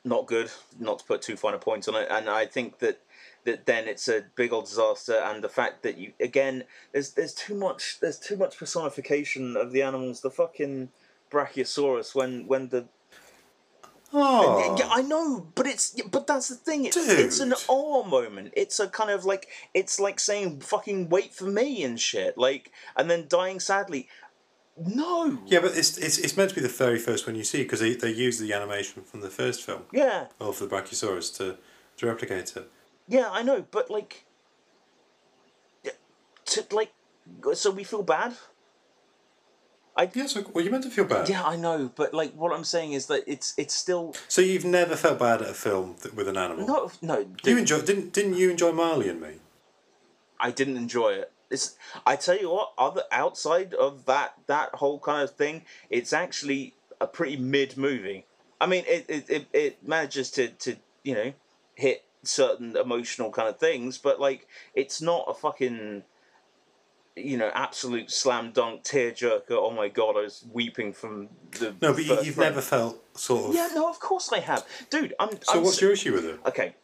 not good. Not to put too fine a point on it, and I think that that then it's a big old disaster and the fact that you again there's there's too much there's too much personification of the animals the fucking brachiosaurus when when the Oh, yeah, I know, but it's but that's the thing. It's Dude. it's an awe moment. It's a kind of like it's like saying "fucking wait for me" and shit. Like, and then dying sadly. No. yeah, but it's, it's it's meant to be the very first one you see because they, they use the animation from the first film Yeah. of the Brachiosaurus to to replicate it. Yeah, I know, but like, to like, so we feel bad. Yeah, so well, you meant to feel bad. Yeah, I know, but like, what I'm saying is that it's it's still So you've never felt bad at a film th- with an animal. no no. You enjoy didn't didn't you enjoy Marley and Me? I didn't enjoy it. It's I tell you what, other outside of that that whole kind of thing, it's actually a pretty mid movie. I mean, it it, it, it manages to, to you know hit certain emotional kind of things, but like it's not a fucking you know absolute slam dunk tearjerker. Oh my god, I was weeping from the No, but you've frame. never felt sort of. Yeah, no, of course I have, dude. I'm. So I'm what's your issue with it? okay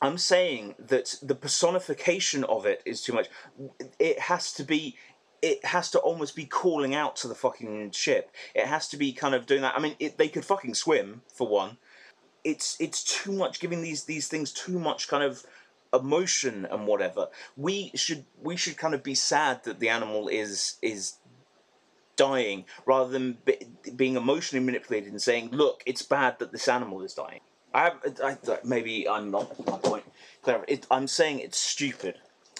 i'm saying that the personification of it is too much it has to be it has to almost be calling out to the fucking ship it has to be kind of doing that i mean it, they could fucking swim for one it's it's too much giving these these things too much kind of emotion and whatever we should we should kind of be sad that the animal is is dying rather than be, being emotionally manipulated and saying look it's bad that this animal is dying I, I, maybe I'm not my point. It, I'm saying it's stupid,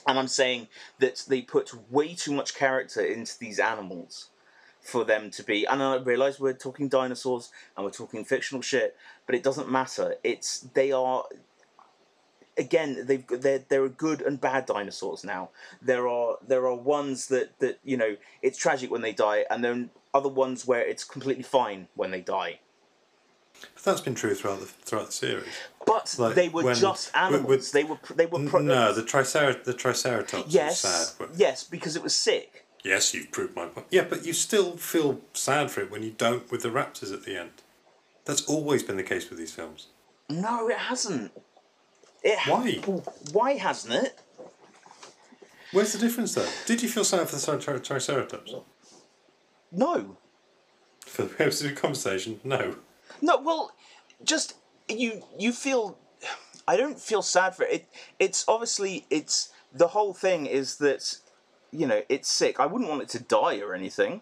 and I'm saying that they put way too much character into these animals for them to be. And I realise we're talking dinosaurs and we're talking fictional shit, but it doesn't matter. It's they are. Again, they've they're there are good and bad dinosaurs now. There are there are ones that that you know it's tragic when they die, and then other ones where it's completely fine when they die. But that's been true throughout the throughout the series. But Like, they were when- just animals. with- they were they were pro- no, the tricer the triceratops yes was sad. Yes because it was sick. yes, you've proved my point. Yeah, but you still feel sad for it when you don't with the raptors at the end. That's always been the case with these films. No, it hasn't. It ha- Why? Why hasn't it? Where's the difference though? Did you feel sad for the tri- tri- triceratops? No, For the purposes of the conversation, no. no. Well, just you. You feel. I don't feel sad for it. it. It's obviously it's the whole thing is that you know it's sick. I wouldn't want it to die or anything.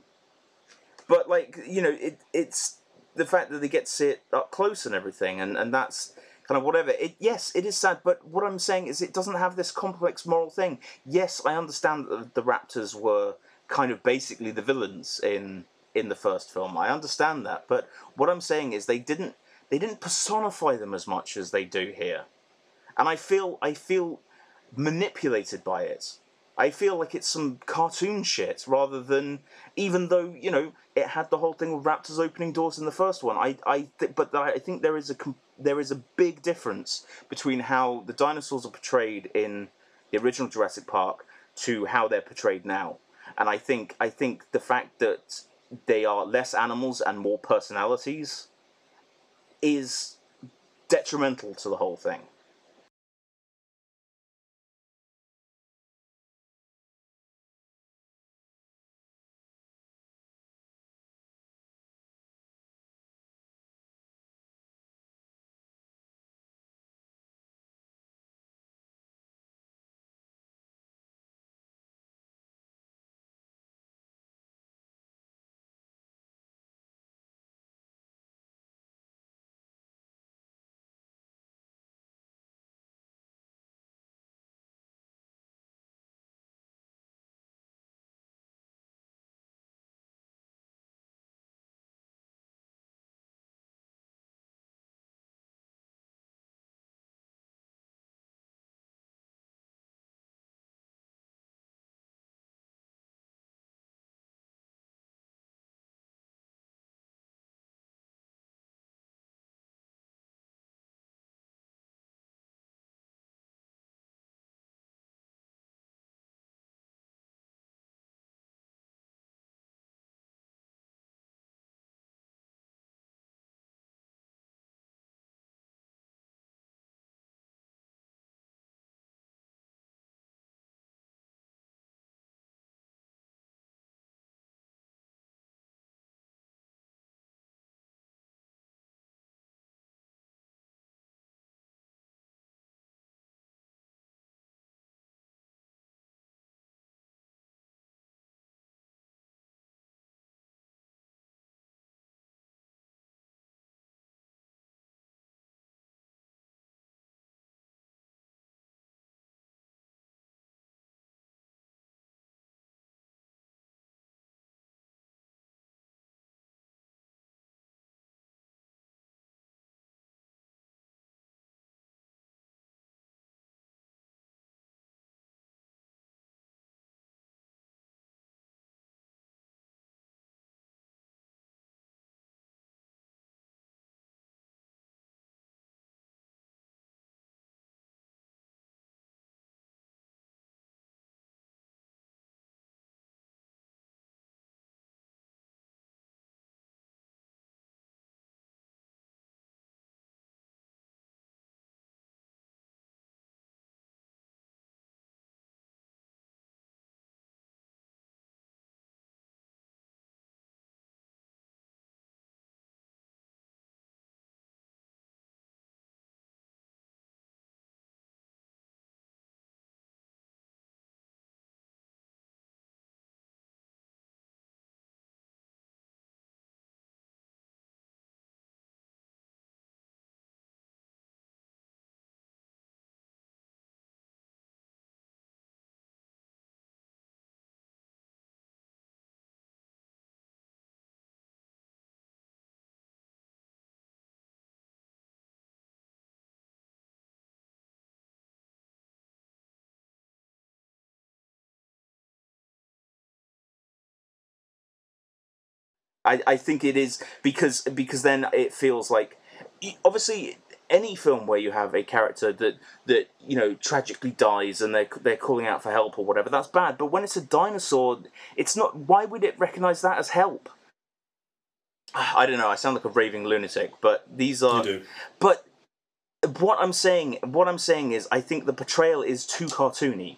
But like you know, it it's the fact that they get to see it up close and everything, and and that's kind of whatever. It yes, it is sad, but what I'm saying is it doesn't have this complex moral thing. Yes, I understand that the Raptors were kind of basically the villains in in the first film. I understand that, but what I'm saying is they didn't they didn't personify them as much as they do here, and I feel I feel manipulated by it. I feel like it's some cartoon shit rather than even though you know it had the whole thing with raptors opening doors in the first one. I I th- but I think there is a there is a big difference between how the dinosaurs are portrayed in the original Jurassic Park to how they're portrayed now. and I think I think the fact that they are less animals and more personalities is detrimental to the whole thing. I, I think it is because because then it feels like obviously any film where you have a character that that you know tragically dies and they're they're calling out for help or whatever that's bad. But when it's a dinosaur it's not why would it recognize that as help? I don't know I sound like a raving lunatic but these are You do. but what I'm saying what I'm saying is I think the portrayal is too cartoony.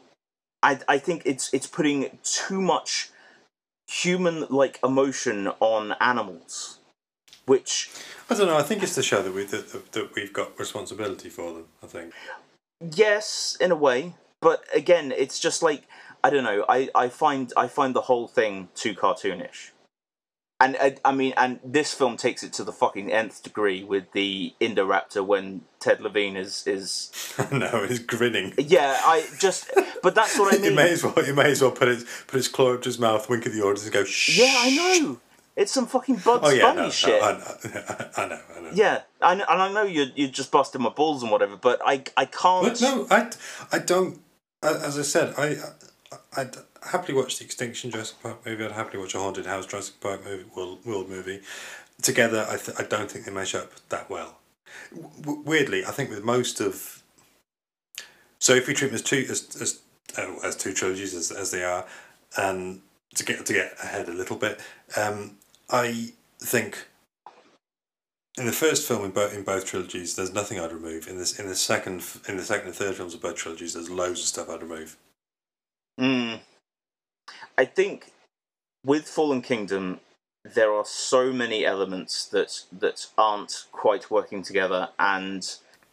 I I think it's it's putting too much human like emotion on animals which I don't know. I think it's to show that we that, that, that we've got responsibility for them. I think. yes in a way but again it's just like i don't know i i find i find the whole thing too cartoonish and uh, i mean and this film takes it to the fucking nth degree with the indoraptor when ted levine is is [LAUGHS] no, he's grinning. yeah i just but that's what i mean. [LAUGHS] You may as well. You may as well put his put his claw up to his mouth, wink at the audience, and go. Shh. yeah i know it's some fucking bugs Oh yeah, bunny no, no, shit I, know, [LAUGHS] I know, I know. yeah I know, and i know you're, you're just busting my balls and whatever but i i can't But no, I, I don't. As I said, I, I, I'd happily watch the Extinction Jurassic Park movie. I'd happily watch a Haunted House Jurassic Park movie, World, World movie. Together, I, th- I don't think they mesh up that well. W- weirdly, I think with most of. So if we treat them as two as as, oh, as two trilogies as, as they are, and to get to get ahead a little bit, um, I think in the first film in both in both trilogies, there's nothing I'd remove. In this in the second in the second and third films of both trilogies, there's loads of stuff I'd remove. Mm. I think with Fallen Kingdom, there are so many elements that that aren't quite working together, and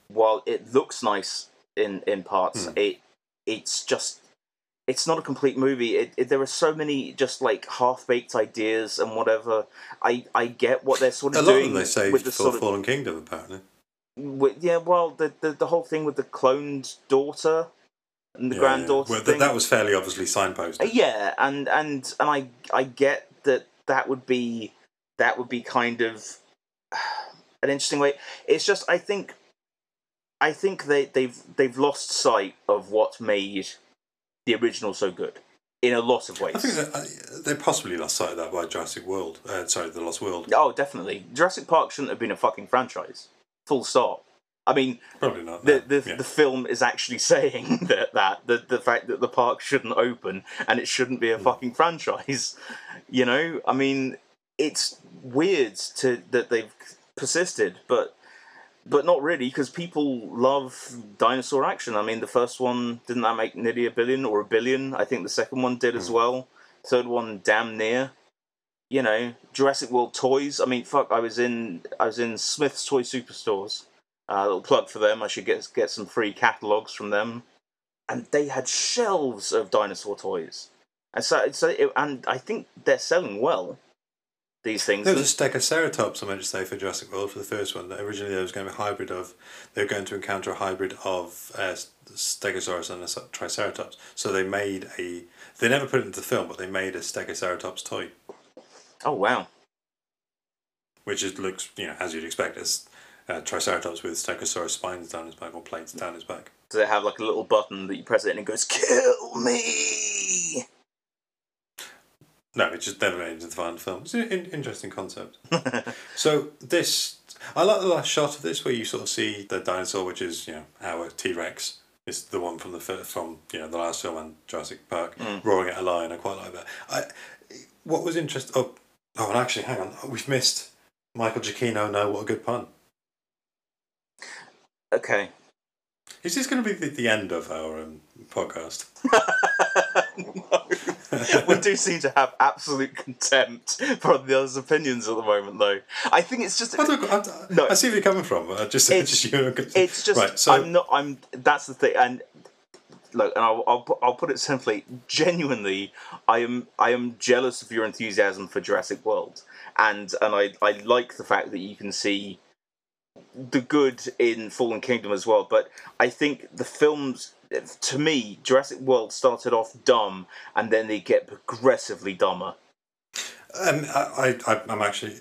while it looks nice in in parts, Hmm. it it's just it's not a complete movie. It, it, there are so many just like half baked ideas and whatever. I I get what they're sort of A of lot of them they with the for sort of Fallen Kingdom, apparently. with, yeah. Well, the, the the whole thing with the cloned daughter and the Yeah, granddaughter Well, th- that was fairly obviously signposted. Yeah, and and and I I get that that would be that would be kind of [SIGHS] an interesting way. It's just I think I think they they've they've lost sight of what made the original so good in a lot of ways. I think uh, they possibly lost sight of that by Jurassic World. Uh, sorry, The Lost World. Oh, definitely. Jurassic Park shouldn't have been a fucking franchise. Full stop. I mean, Probably not. the the, Yeah. the film is actually [LAUGHS] saying that that the the fact that the park shouldn't open and it shouldn't be a hmm. fucking franchise. [LAUGHS] You know, I mean, it's weird to that they've persisted, but but not really because people love dinosaur action. I mean, the first one didn't that make nearly a billion or a billion? I think the second one did as hmm. well. Third one, damn near. You know, Jurassic World toys. I mean, fuck. I was in I was in Smyths Toy Superstores. A little plug for them. I should get get some free catalogs from them. And they had shelves of dinosaur toys. And so, so it, and I think they're selling well. These things. There was a Stegoceratops, I meant to say, for Jurassic World for the first one. That Originally, there was going to be a hybrid of. They were going to encounter a hybrid of uh, Stegosaurus and a Triceratops. So they made a. They never put it into the film, but they made a Stegoceratops toy, oh wow! which is, looks, you know, as you'd expect, as uh, Triceratops with Stegosaurus spines down his back or plates down his back. Do they have like a little button that you press it and it goes "Kill me"? No, it just never made it into the final film. It's an in- interesting concept. [LAUGHS] so this, I like the last shot of this where you sort of see the dinosaur, which is you know our T Rex. Is the one from the from you know the last film and Jurassic Park roaring at a lion. I quite like that. I what was interesting. Oh, oh, and actually, hang on, we've missed Michael Giacchino. No, what a good pun. Okay. Is this going to be the, the end of our um, podcast? [LAUGHS] [LAUGHS] we do seem to have absolute contempt for the others' opinions at the moment, though. I think it's just. I, don't, I, No. I see where you're coming from. I just, [LAUGHS] It's- just you. It's just right. So I'm not. I'm. That's the thing. And look, and I'll, I'll I'll put it simply. Genuinely, I am. I am jealous of your enthusiasm for Jurassic World, and and I I like the fact that you can see the good in Fallen Kingdom as well. But I think the films. To me, Jurassic World started off dumb, and then they get progressively dumber. Um, I, I, I'm actually.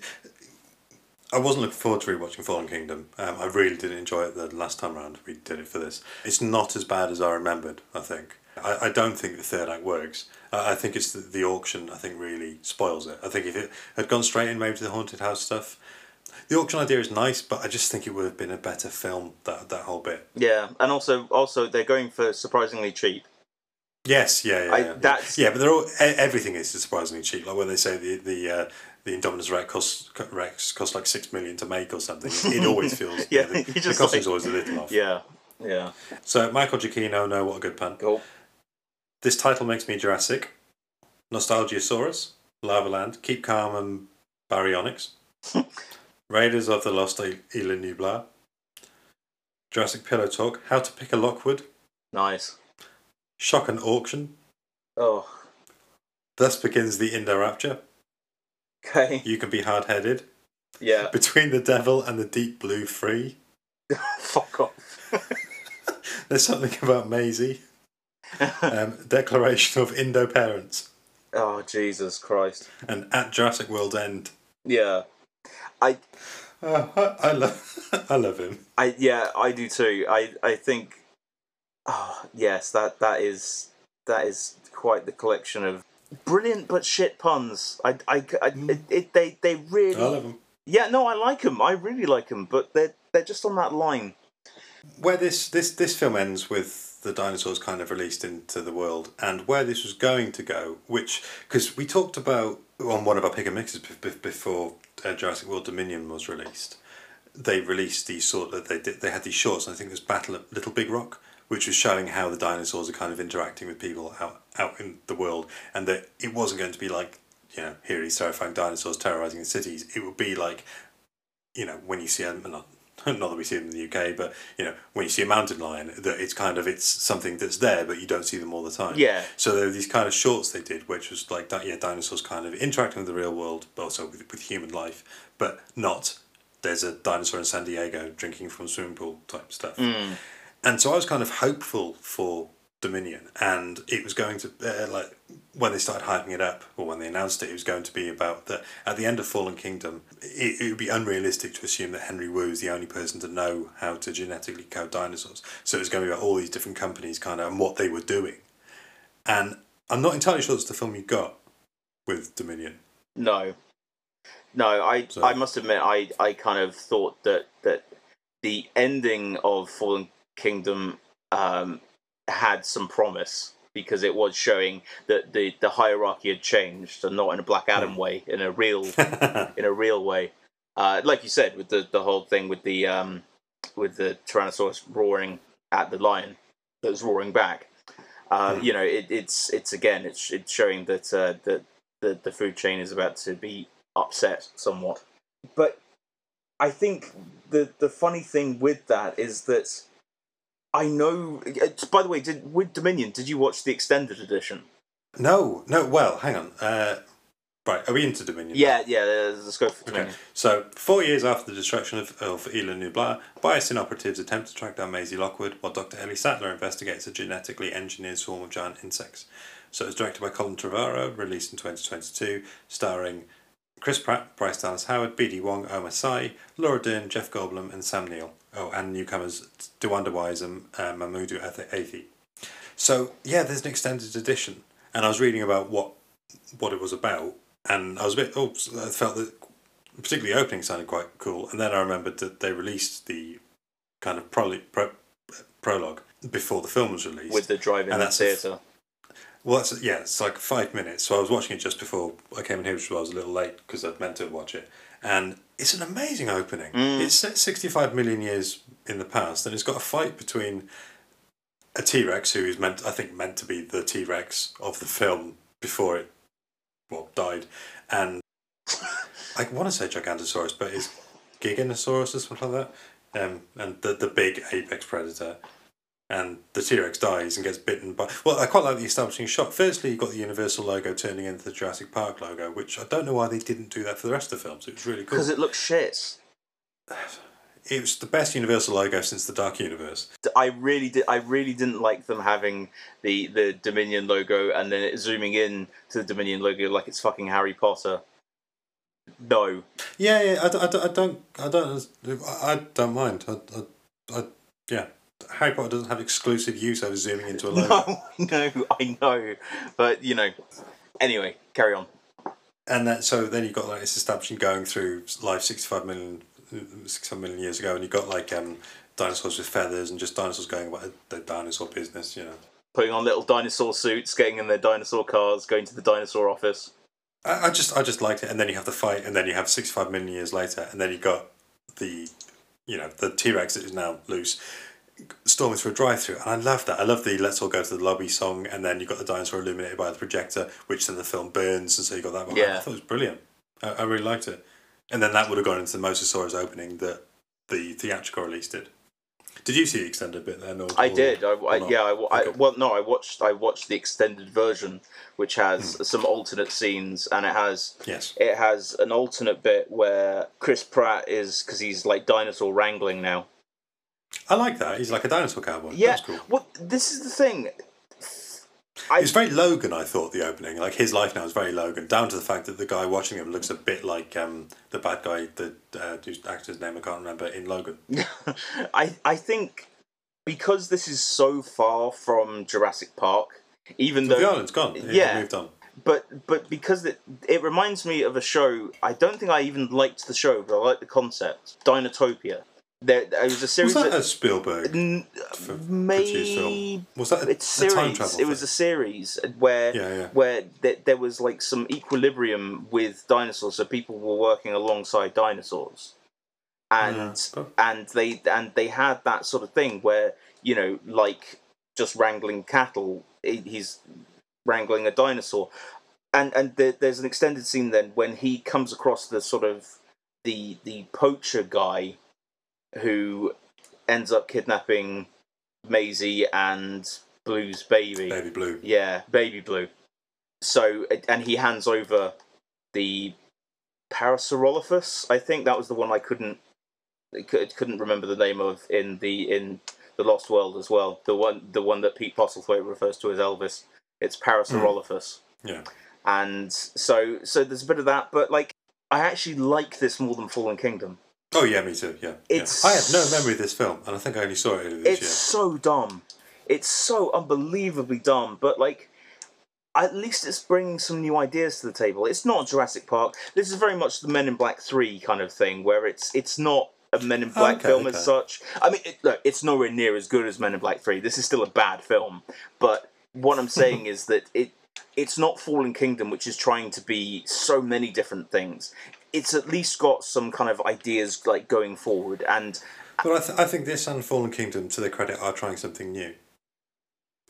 I wasn't looking forward to rewatching Fallen Kingdom. Um, I really didn't enjoy it the last time around. We did it for this. It's not as bad as I remembered. I think. I, I don't think the third act works. I, I think it's the, the auction. I think really spoils it. I think if it had gone straight in, maybe to the haunted house stuff. The auction idea is nice, but I just think it would have been a better film. That that whole bit. Yeah, and also also they're going for surprisingly cheap. Yes, yeah, yeah, I- yeah. that's- yeah, but they're all, everything is surprisingly cheap. Like when they say the the uh, the Indominus Rex costs Rex costs like six million to make or something. It, always [LAUGHS] feels Yeah, the, you the just costing's like- always a little off. Yeah, yeah. So Michael Giacchino, no, what a good pun. Cool. This title makes me Jurassic, Nostalgiasaurus, Lava Land, Keep Calm and Baryonyx, [LAUGHS] Raiders of the Lost Isla Nublar, Jurassic Pillow Talk, How to Pick a Lockwood, Nice. Shock and Auction. Oh, Thus begins the Indo Rapture. okay. [LAUGHS] You can be hard headed. Yeah. Between the Devil and the Deep Blue Free. [LAUGHS] Fuck off. [LAUGHS] There's something about Maisie. Um, Declaration of Indo Parents. Oh, Jesus Christ. And at Jurassic World's End. Yeah. I, Uh, I, I love, [LAUGHS] I love him. I, yeah, I do too. I, I think. Oh, yes, that that is that is quite the collection of brilliant but shit puns. I, I, I it, it, they, they really. I love him. Yeah, no, I like them. I really like them, but they're they're just on that line. Where this, this, this film ends with the dinosaurs kind of released into the world and where this was going to go, which because we talked about on one of our pick and mixes before uh, Jurassic World Dominion was released, they released these sort of they did, they had these shorts. And I think it was Battle at Little Big Rock, which was showing how the dinosaurs are kind of interacting with people out out in the world, and that it wasn't going to be like you know here are these terrifying dinosaurs terrorizing the cities. It would be like you know when you see a not [LAUGHS] not that we see them in the UK, but you know when you see a mountain lion, that it's kind of it's something that's there, but you don't see them all the time. Yeah. So there were these kind of shorts they did, which was like that. Yeah, dinosaurs kind of interacting with the real world, but also with, with human life, but not. There's a dinosaur in San Diego drinking from a swimming pool type stuff. Mm. And so I was kind of hopeful for Dominion, and it was going to uh, like when they started hyping it up, or when they announced it, it was going to be about that at the end of Fallen Kingdom, it, it would be unrealistic to assume that Henry Wu is the only person to know how to genetically code dinosaurs. So it was going to be about all these different companies, kind of, and what they were doing. And I'm not entirely sure it's the film you got with Dominion. No, no. I So- I must admit, I I kind of thought that that the ending of Fallen Kingdom um, had some promise because it was showing that the the hierarchy had changed and not in a Black Adam way, in a real [LAUGHS] in a real way. Uh, like you said, with the the whole thing with the um, with the Tyrannosaurus roaring at the lion that was roaring back. Uh, You know, it, it's it's again, it's it's showing that uh, that the the food chain is about to be upset somewhat. But I think the the funny thing with that is that I know. By the way, did with Dominion, did you watch the extended edition? No, no. Well, hang on. Uh, right, are we into Dominion? Yeah, yeah. uh, Let's go for Okay. So, four years after the destruction of, of Isla Nublar, Biosyn operatives attempt to track down Maisie Lockwood while Dr. Ellie Sattler investigates a genetically engineered swarm of giant insects. So, it's directed by Colin Trevorrow, released in 2022, starring Chris Pratt, Bryce Dallas Howard, B.D. Wong, Omar Sy, Laura Dern, Jeff Goldblum, and Sam Neill. Oh, and newcomers Dewanda Wise and uh, Mahmoud Athi. So, yeah, there's an extended edition. And I was reading about what what it was about, and I was a bit, oh, I felt that particularly the opening sounded quite cool. And then I remembered that they released the kind of prolo- pro- prologue before the film was released. With the drive-in And that's f- theatre. well, that's yeah, it's like five minutes. So I was watching it just before I came in here, which was I was a little late because I'd meant to watch it. And it's an amazing opening. It's set 65 million years in the past, and it's got a fight between a T Rex who is meant, I think, meant to be the T Rex of the film before it, well, died, and [LAUGHS] I want to say Gigantosaurus, but it's Giganosaurus or something like that. Um, and the the big apex predator, and the T Rex dies and gets bitten by. Well, I quite like the establishing shot. Firstly, you got the Universal logo turning into the Jurassic Park logo, which I don't know why they didn't do that for the rest of the films. It was really cool. Because it looks shit. It was the best Universal logo since the Dark Universe. I really did. I really didn't like them having the the Dominion logo and then it zooming in to the Dominion logo like it's fucking Harry Potter. No, Yeah, yeah. I, don't- I, don't- I don't. I don't. I don't mind. I, I, I, yeah. Harry Potter doesn't have exclusive use over zooming into a logo. [LAUGHS] no, no. I know, but you know. Anyway, carry on. And that, so then you've got like this establishing going through life 65 million, 65 million years ago, and you've got like um, dinosaurs with feathers and just dinosaurs going about their dinosaur business, you know. Putting on little dinosaur suits, getting in their dinosaur cars, going to the dinosaur office. I, I just I just liked it, and then you have the fight, and then you have 65 million years later, and then you got the, you know, the T Rex that is now loose. Storming through a drive-through, and I love that. I love the "Let's all go to the lobby" song, and then you've got the dinosaur illuminated by the projector, which then the film burns, and so you got that. Behind. Yeah. I thought it was brilliant. I, I really liked it, and then that would have gone into the Mosasaurus opening that the theatrical release did. Did you see the extended bit then? Or, I or- did. I, I yeah. I, I well, no. I watched. I watched the extended version, which has Hmm. some alternate scenes, and it has Yes. it has an alternate bit where Chris Pratt is because he's like dinosaur wrangling now. I like that. He's like a dinosaur cowboy. Yeah. That's cool. Well, this is the thing. I, It's very Logan, I thought, the opening. Like, his life now is very Logan, down to the fact that the guy watching him looks a bit like um, the bad guy, the uh, whose actor's name I can't remember, in Logan. [LAUGHS] I I think because this is so far from Jurassic Park, even the though island's gone. It Yeah. moved on. but but because it it reminds me of a show. I don't think I even liked the show, but I like the concept. Dinotopia. There, there was a Was series. that that- a Spielberg N- maybe? Was that a, it's a time travel? It was a series where Yeah, yeah. where th- there was like some equilibrium with dinosaurs, so people were working alongside dinosaurs, and Yeah, but- and they and they had that sort of thing where you know like just wrangling cattle, he's wrangling a dinosaur, and and there, there's an extended scene then when he comes across the sort of the the poacher guy who ends up kidnapping Maisie and Blue's baby. Baby Blue. Yeah, baby Blue. So and he hands over the Parasaurolophus. I think that was the one I couldn't couldn't remember the name of in the in the Lost World as well. The one the one that Pete Postlethwaite refers to as Elvis. It's Parasaurolophus hmm. Yeah. and so so there's a bit of that but like i actually like this more than fallen kingdom Oh yeah, me too. Yeah. yeah. I have no memory of this film, and I think I only saw it earlier this year. it's so dumb it's so unbelievably dumb but like at least it's bringing some new ideas to the table it's not jurassic park this is very much the men in black 3 kind of thing where it's it's not a men in black Okay, film okay. as such i mean it, look it's nowhere near as good as men in black 3 this is still a bad film but what i'm saying [LAUGHS] is that it it's not fallen kingdom which is trying to be so many different things it's at least got some kind of ideas like going forward and But I, th- I think this and Fallen Kingdom, to their credit, are trying something new.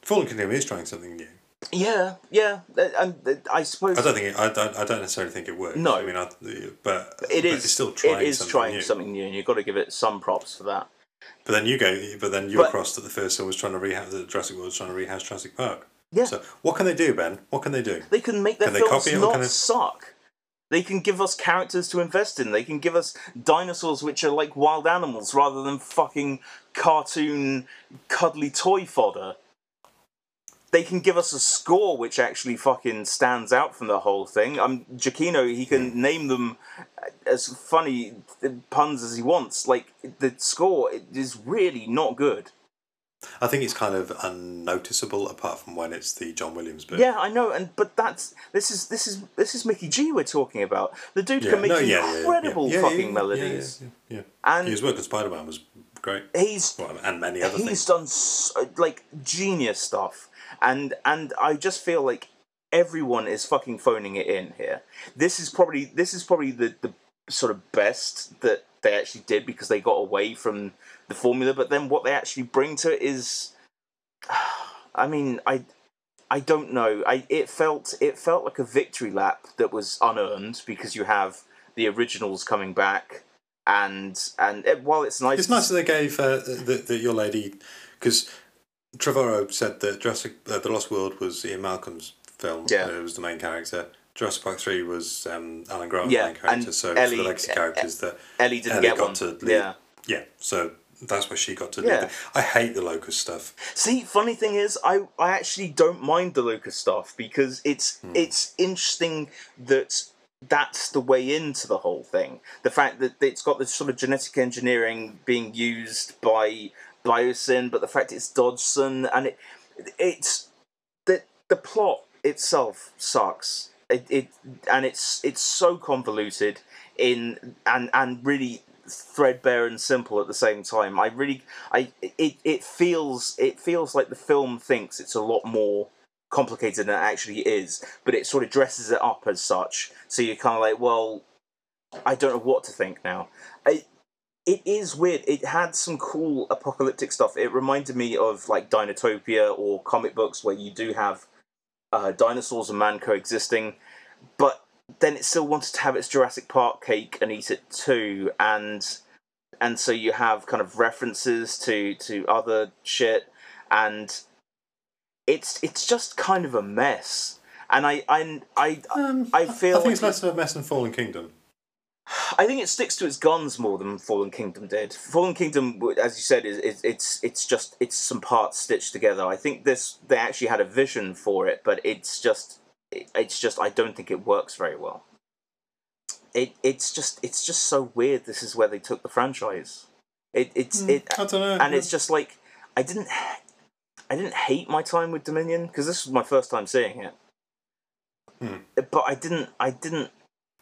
Fallen Kingdom is trying something new. yeah yeah uh, and uh, i suppose I don't think it, I don't. I don't necessarily think it works. No. I mean, I, but it but is It's still trying it is something trying new. something new and you've got to give it some props for that But then you go. But then you're But- across that the first film was trying to rehash. The Jurassic World was trying to rehash Jurassic Park. Yeah. So what can they do, Ben? What can they do? they can make their Can they films copy it or not can they- suck they can give us characters to invest in they can give us dinosaurs which are like wild animals rather than fucking cartoon cuddly toy fodder they can give us a score which actually fucking stands out from the whole thing. Um, Giacchino, he can name them as funny puns as he wants. Like the score is really not good. I think it's kind of unnoticeable apart from when it's the John Williams bit. Yeah, I know, and but that's this is this is this is Mickey G we're talking about. The dude Yeah, can make no, yeah, incredible yeah, fucking melodies, Yeah, yeah, yeah. and His work with Spider Man was great. he's Well, and many other things. he's things. done so, like genius stuff and and i just feel like everyone is fucking phoning it in here this is probably this is probably the the sort of best that they actually did because they got away from the formula but then what they actually bring to it is [SIGHS] i mean i i don't know i it felt it felt like a victory lap that was unearned because you have the originals coming back and and it, while it's nice It's nice that they gave uh, that that your lady because Trevorrow said that Jurassic uh, The Lost World was Ian Malcolm's film. Yeah. uh, it was the main character. Jurassic Park Three was um, Alan Grant's Yeah, main character. and So it was Ellie- the legacy characters that Ellie didn't Ellie get got one. to lead. Yeah. yeah. So that's where she got to Yeah. I hate the locust stuff. See, funny thing is, I, I actually don't mind the locust stuff because it's Hmm. it's interesting that that's the way into the whole thing. The fact that it's got this sort of genetic engineering being used by Biosyn, but the fact it's Dodgson and it it's the the plot itself sucks. It, it and it's it's so convoluted in and and really threadbare and simple at the same time. I really I it it feels it feels like the film thinks it's a lot more complicated than it actually is, but it sort of dresses it up as such. So you're kind of like, well, I don't know what to think now. I, it is weird. It had some cool apocalyptic stuff. It reminded me of like Dinotopia or comic books where you do have uh, dinosaurs and man coexisting, but then it still wanted to have its Jurassic Park cake and eat it too, and and so you have kind of references to to other shit, and it's it's just kind of a mess. And I I I, Um, I feel I think it's less of a mess than Fallen Kingdom. I think it sticks to its guns more than Fallen Kingdom did. Fallen Kingdom, as you said, is, is it's it's just it's some parts stitched together. I think this they actually had a vision for it, but it's just it's just I don't think it works very well. It it's just it's just so weird. This is where they took the franchise. It it's it I don't know. and it's just like I didn't I didn't hate my time with Dominion because this was my first time seeing it. Hmm. But I didn't I didn't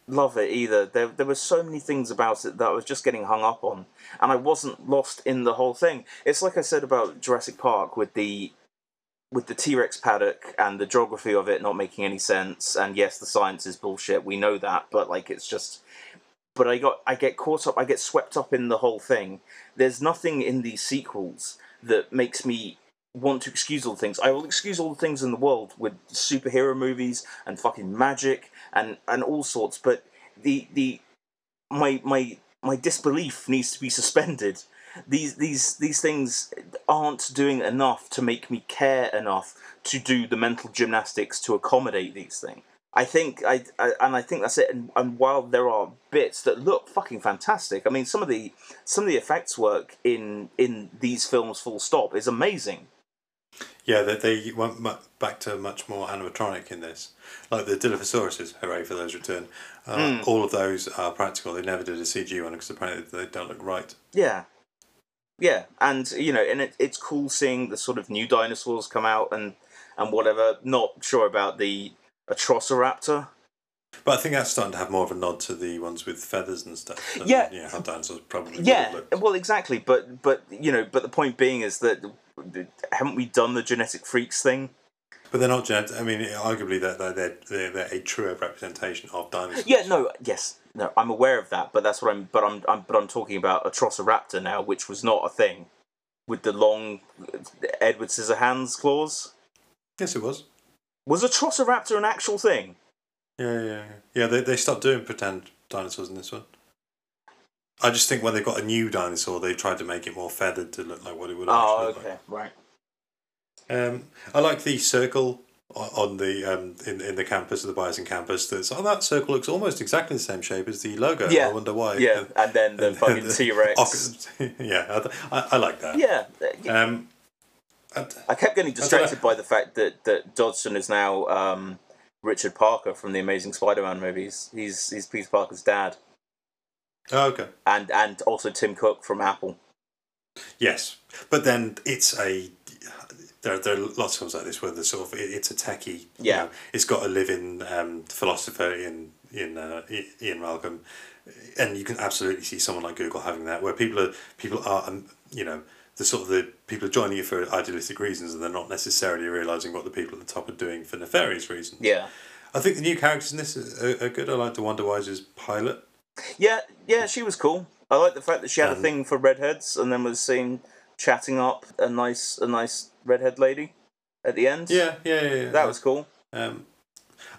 love it either. There, there were so many things about it that I was just getting hung up on, and I wasn't lost in the whole thing. It's like I said about Jurassic Park with the with the T Rex paddock and the geography of it not making any sense. And yes, the science is bullshit. We know that, but like it's just. But I got I get caught up. I get swept up in the whole thing. There's nothing in these sequels that makes me want to excuse all the things. I will excuse all the things in the world with superhero movies and fucking magic and and all sorts. But the the my my my disbelief needs to be suspended. These these these things aren't doing enough to make me care enough to do the mental gymnastics to accommodate these things. I think I, I and I think that's it. And, and while there are bits that look fucking fantastic, I mean some of the some of the effects work in in these films, full stop, is amazing. Yeah, they, they went back to much more animatronic in this. Like the Dilophosauruses, hooray for those return. Uh, All of those are practical. They never did a CG one because apparently they don't look right. Yeah. Yeah, and you know, and it, it's cool seeing the sort of new dinosaurs come out and and whatever. Not sure about the Atrociraptor. But I think that's starting to have more of a nod to the ones with feathers and stuff. than, Yeah. You know, how dinosaurs probably Yeah, well, exactly. But but you know, but the point being is that haven't we done the genetic freaks thing? But they're not genetic. I mean, arguably, they're, they're, they're, they're a truer representation of dinosaurs. Yeah, no, yes, no, I'm aware of that. But that's what I'm. But I'm. I'm but I'm talking about a Atrociraptor now, which was not a thing with the long Edward Scissorhands claws. Yes, it was. Was a Atrociraptor an actual thing? Yeah, yeah, yeah. Yeah, they, they stopped doing pretend dinosaurs in this one. I just think when they got a new dinosaur, they tried to make it more feathered to look like what it would Oh, actually okay, right. look like. Um, I like the circle on the um, in in the campus, of the Biosyn campus. That's oh, that circle looks almost exactly the same shape as the logo. Yeah. I wonder why. Yeah, and then the And- fucking [LAUGHS] T Rex. [LAUGHS] yeah, I, I, I like that. Yeah, yeah. Um, and- I kept getting distracted by the fact that that Dodgson is now um, Richard Parker from the Amazing Spider-Man movies. He's he's Peter Parker's dad, oh, okay. and and also Tim Cook from Apple. Yes, but then it's a there, there are lots of films like this where the sort of it, it's a techie. you Yeah. know, it's got a living um, philosopher in in uh, Ian Malcolm, and you can absolutely see someone like Google having that, where people are people are um, you know the sort of the people are joining it for idealistic reasons, and they're not necessarily realizing what the people at the top are doing for nefarious reasons. Yeah, I think the new characters in this are, are good. I like the DeWanda Wise's pilot. yeah, yeah. She was cool. I like the fact that she had a Um, thing for redheads, and then was seen chatting up a nice a nice redhead lady at the end. Yeah, yeah, yeah. yeah. that was cool. Um,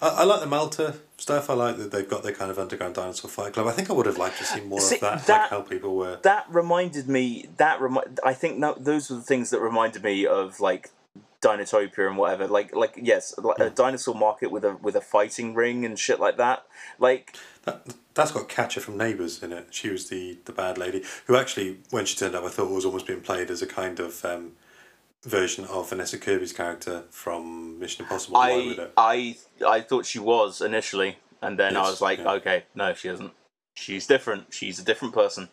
I, I like the Malta stuff. I like that they've got their kind of underground dinosaur fight club. I think I would have liked to see more See, of that, that- like how people were. that reminded me that remi- I think no, those were the things that reminded me of like Dinotopia and whatever like like yes like a dinosaur market with a with a fighting ring and shit like that like That, that's got Katya from Neighbours in it. She was the, the bad lady who actually, when she turned up, I thought was almost being played as a kind of um, version of Vanessa Kirby's character from Mission Impossible. I I I thought she was initially and then I was like yeah. okay no she isn't she's different she's a different person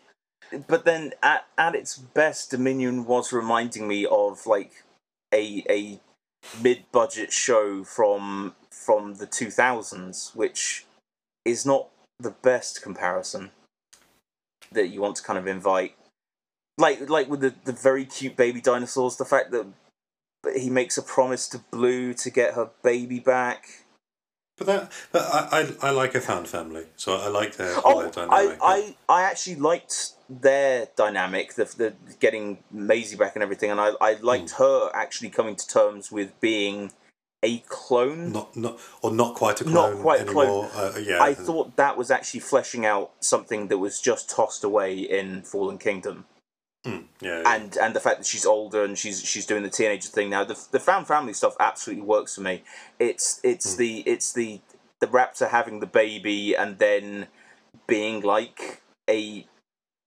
but then at at its best Dominion was reminding me of like a a mid budget show from from the 2000s which is not the best comparison that you want to kind of invite like like with the, the very cute baby dinosaurs the fact that he makes a promise to blue to get her baby back But that, but I, I, I like a fan family, so I like their, oh their I, dynamic. I i actually liked their dynamic the, the getting Maisie back and everything and i, I liked Hmm. her actually coming to terms with being a clone not not or not quite a clone, Not quite a clone. Uh, yeah, I thought that was actually fleshing out something that was just tossed away in Fallen Kingdom. Mm, yeah, yeah. and and the fact that she's older and she's she's doing the teenager thing now the the found family stuff absolutely works for me. It's it's the it's the the raptor having the baby and then being like a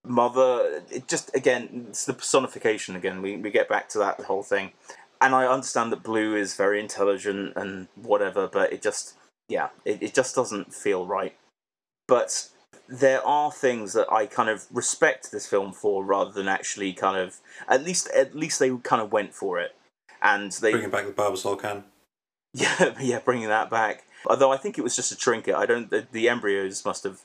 mother. It just again it's the personification again. We, we get back to that whole thing. And i understand that blue is very intelligent and whatever but it just yeah it, it just doesn't feel right. But there are things that I kind of respect this film for, rather than actually kind of at least at least they kind of went for it, and they bringing back the Barbasol can. [LAUGHS] yeah yeah bringing that back, Although I think it was just a trinket. I don't. The, the embryos must have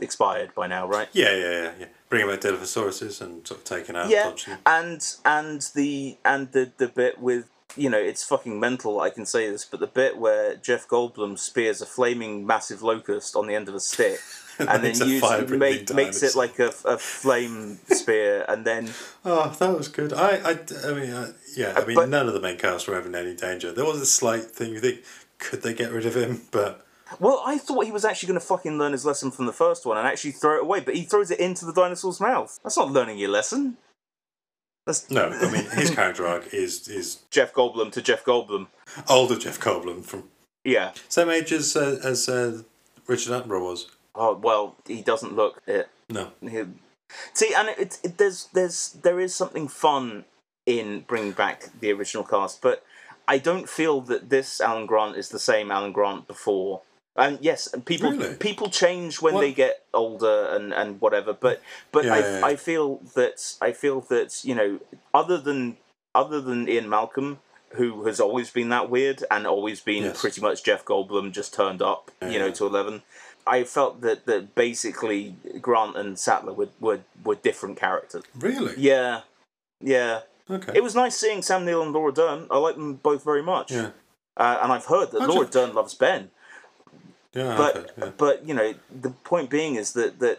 expired by now, right? Yeah, yeah, yeah, yeah. Bringing back Dilophosauruses and sort of taking out yeah, and and the and the the bit with you know it's fucking mental. I can say this, but the bit where Jeff Goldblum spears a flaming massive locust on the end of a stick. [LAUGHS] And then use, make, makes it like a, a flame spear, and then [LAUGHS] Oh, that was good. I, I, I mean, uh, yeah. I mean, but- none of the main cast were ever in any danger. There was a slight thing. You think, could they get rid of him? [LAUGHS] But Well, I thought he was actually going to fucking learn his lesson from the first one and actually throw it away, but he throws it into the dinosaur's mouth. That's not learning your lesson. That's no, I mean, his character arc is is Jeff Goldblum to Jeff Goldblum. older Jeff Goldblum from Yeah. same age as uh, as uh, Richard Attenborough was. Oh well, he doesn't look it. No, He, see, and it, it, it, there's there's there is something fun in bringing back the original cast, but I don't feel that this Alan Grant is the same Alan Grant before. And yes, people Really? people change when What? they get older and, and whatever. But but Yeah, I, yeah, yeah. I feel that I feel that you know other than other than Ian Malcolm, who has always been that weird and always been Yes. pretty much Jeff Goldblum just turned up, you know, to eleven. I felt that, that basically Grant and Sattler were, were were different characters. really. Yeah, yeah. Okay. It was nice seeing Sam Neill and Laura Dern. I like them both very much. yeah. Uh, and I've heard that How'd Laura you- Dern loves Ben. Yeah. But heard, yeah. but you know the point being is that that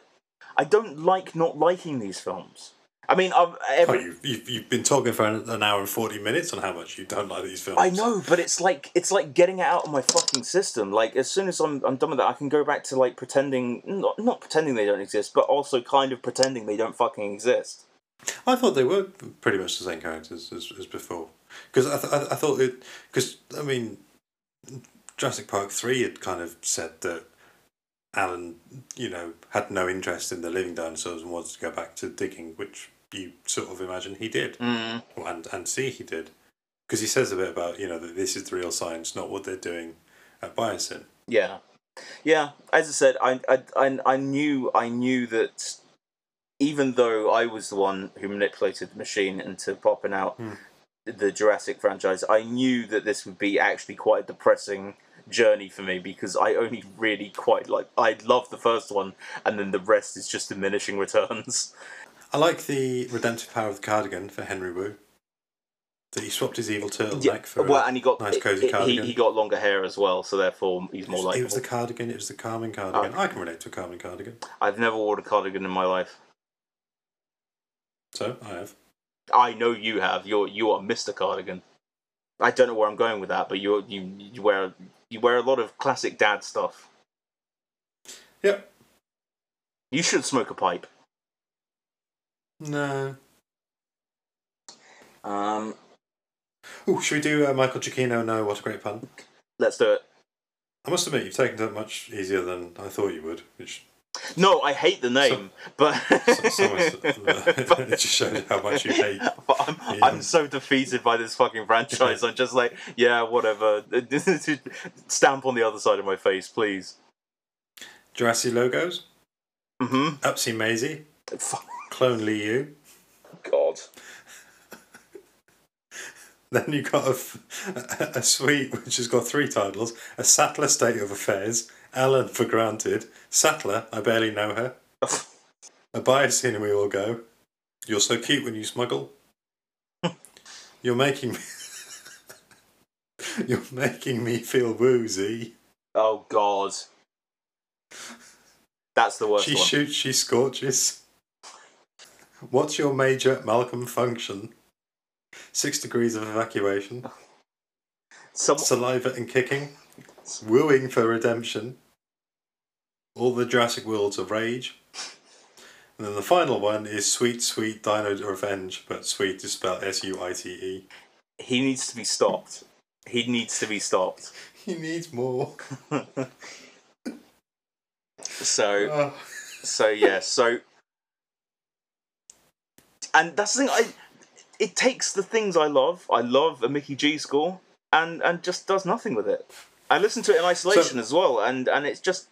I don't like not liking these films. I mean, I've, Oh, you've, you've, you've been talking for an, an hour and 40 minutes on how much you don't like these films. I know, but it's like it's like getting it out of my fucking system. Like as soon as I'm I'm done with that, I can go back to like pretending not not pretending they don't exist, but also kind of pretending they don't fucking exist. I thought they were pretty much the same characters as, as before. Because I, th- I, I thought it. Because, I mean, Jurassic Park 3 had kind of said that Alan, you know, had no interest in the living dinosaurs and wanted to go back to digging, which you sort of imagine he did. Mm. And, and see he did. Because he says a bit about, you know, that this is the real science, not what they're doing at Biosyn. Yeah, yeah. As I said, I, I, I, I knew, I knew that even though I was the one who manipulated the machine into popping out the Jurassic franchise, I knew that this would be actually quite a depressing journey for me because I only really quite like. I love the first one, and then the rest is just diminishing returns. I like the redemptive power of the cardigan for Henry Wu. That he swapped his evil turtleneck Yeah, for well, a and he got nice cozy it- he, cardigan. he got longer hair as well, so therefore he's more like. It was the cardigan. It was the calming cardigan. Oh. I can relate to a calming cardigan. I've never worn a cardigan in my life. So I have. I know you have. You're you are Mr. Cardigan. I don't know where I'm going with that, but you you you wear you wear a lot of classic dad stuff. Yep. You should smoke a pipe. No. Um, Oh, should we do uh, Michael Giacchino? No, what a great pun. let's do it. I must admit, you've taken that much easier than I thought you would, which No, I hate the name, but [LAUGHS] so much, [LAUGHS] it just shows how much you hate. [LAUGHS] But I'm. I'm so defeated by this fucking franchise. I'm just like, yeah, whatever. Stamp on the other side of my face, please. Jurassic logos. Mm-hmm. Upsy Maisie. Clone Liu. God. [LAUGHS] Then you've got a a suite which has got three titles: A Sattler State of Affairs, Ellen for Granted, Sattler, I barely know her, [LAUGHS] A Biosyn We All Go, You're So Cute When You Smuggle, [LAUGHS] You're Making Me, You're Making Me Feel Woozy, Oh God. That's the worst She one. Shoots, She Scorches, What's Your Major Malcolm Function, Six Degrees of Evacuation, Some, Saliva and Kicking, Wooing for Redemption, All the Jurassic Worlds of Rage. And then the final one is Sweet Sweet Dino Revenge, but sweet is spelled S U I T E. he needs to be stopped. He needs to be stopped. He needs more. [LAUGHS] [LAUGHS] So, Oh. so yeah, so, and that's the thing. I it takes the things I love. I love a Mickey G score, and and just does nothing with it. I listen to it in isolation as well, and and it's just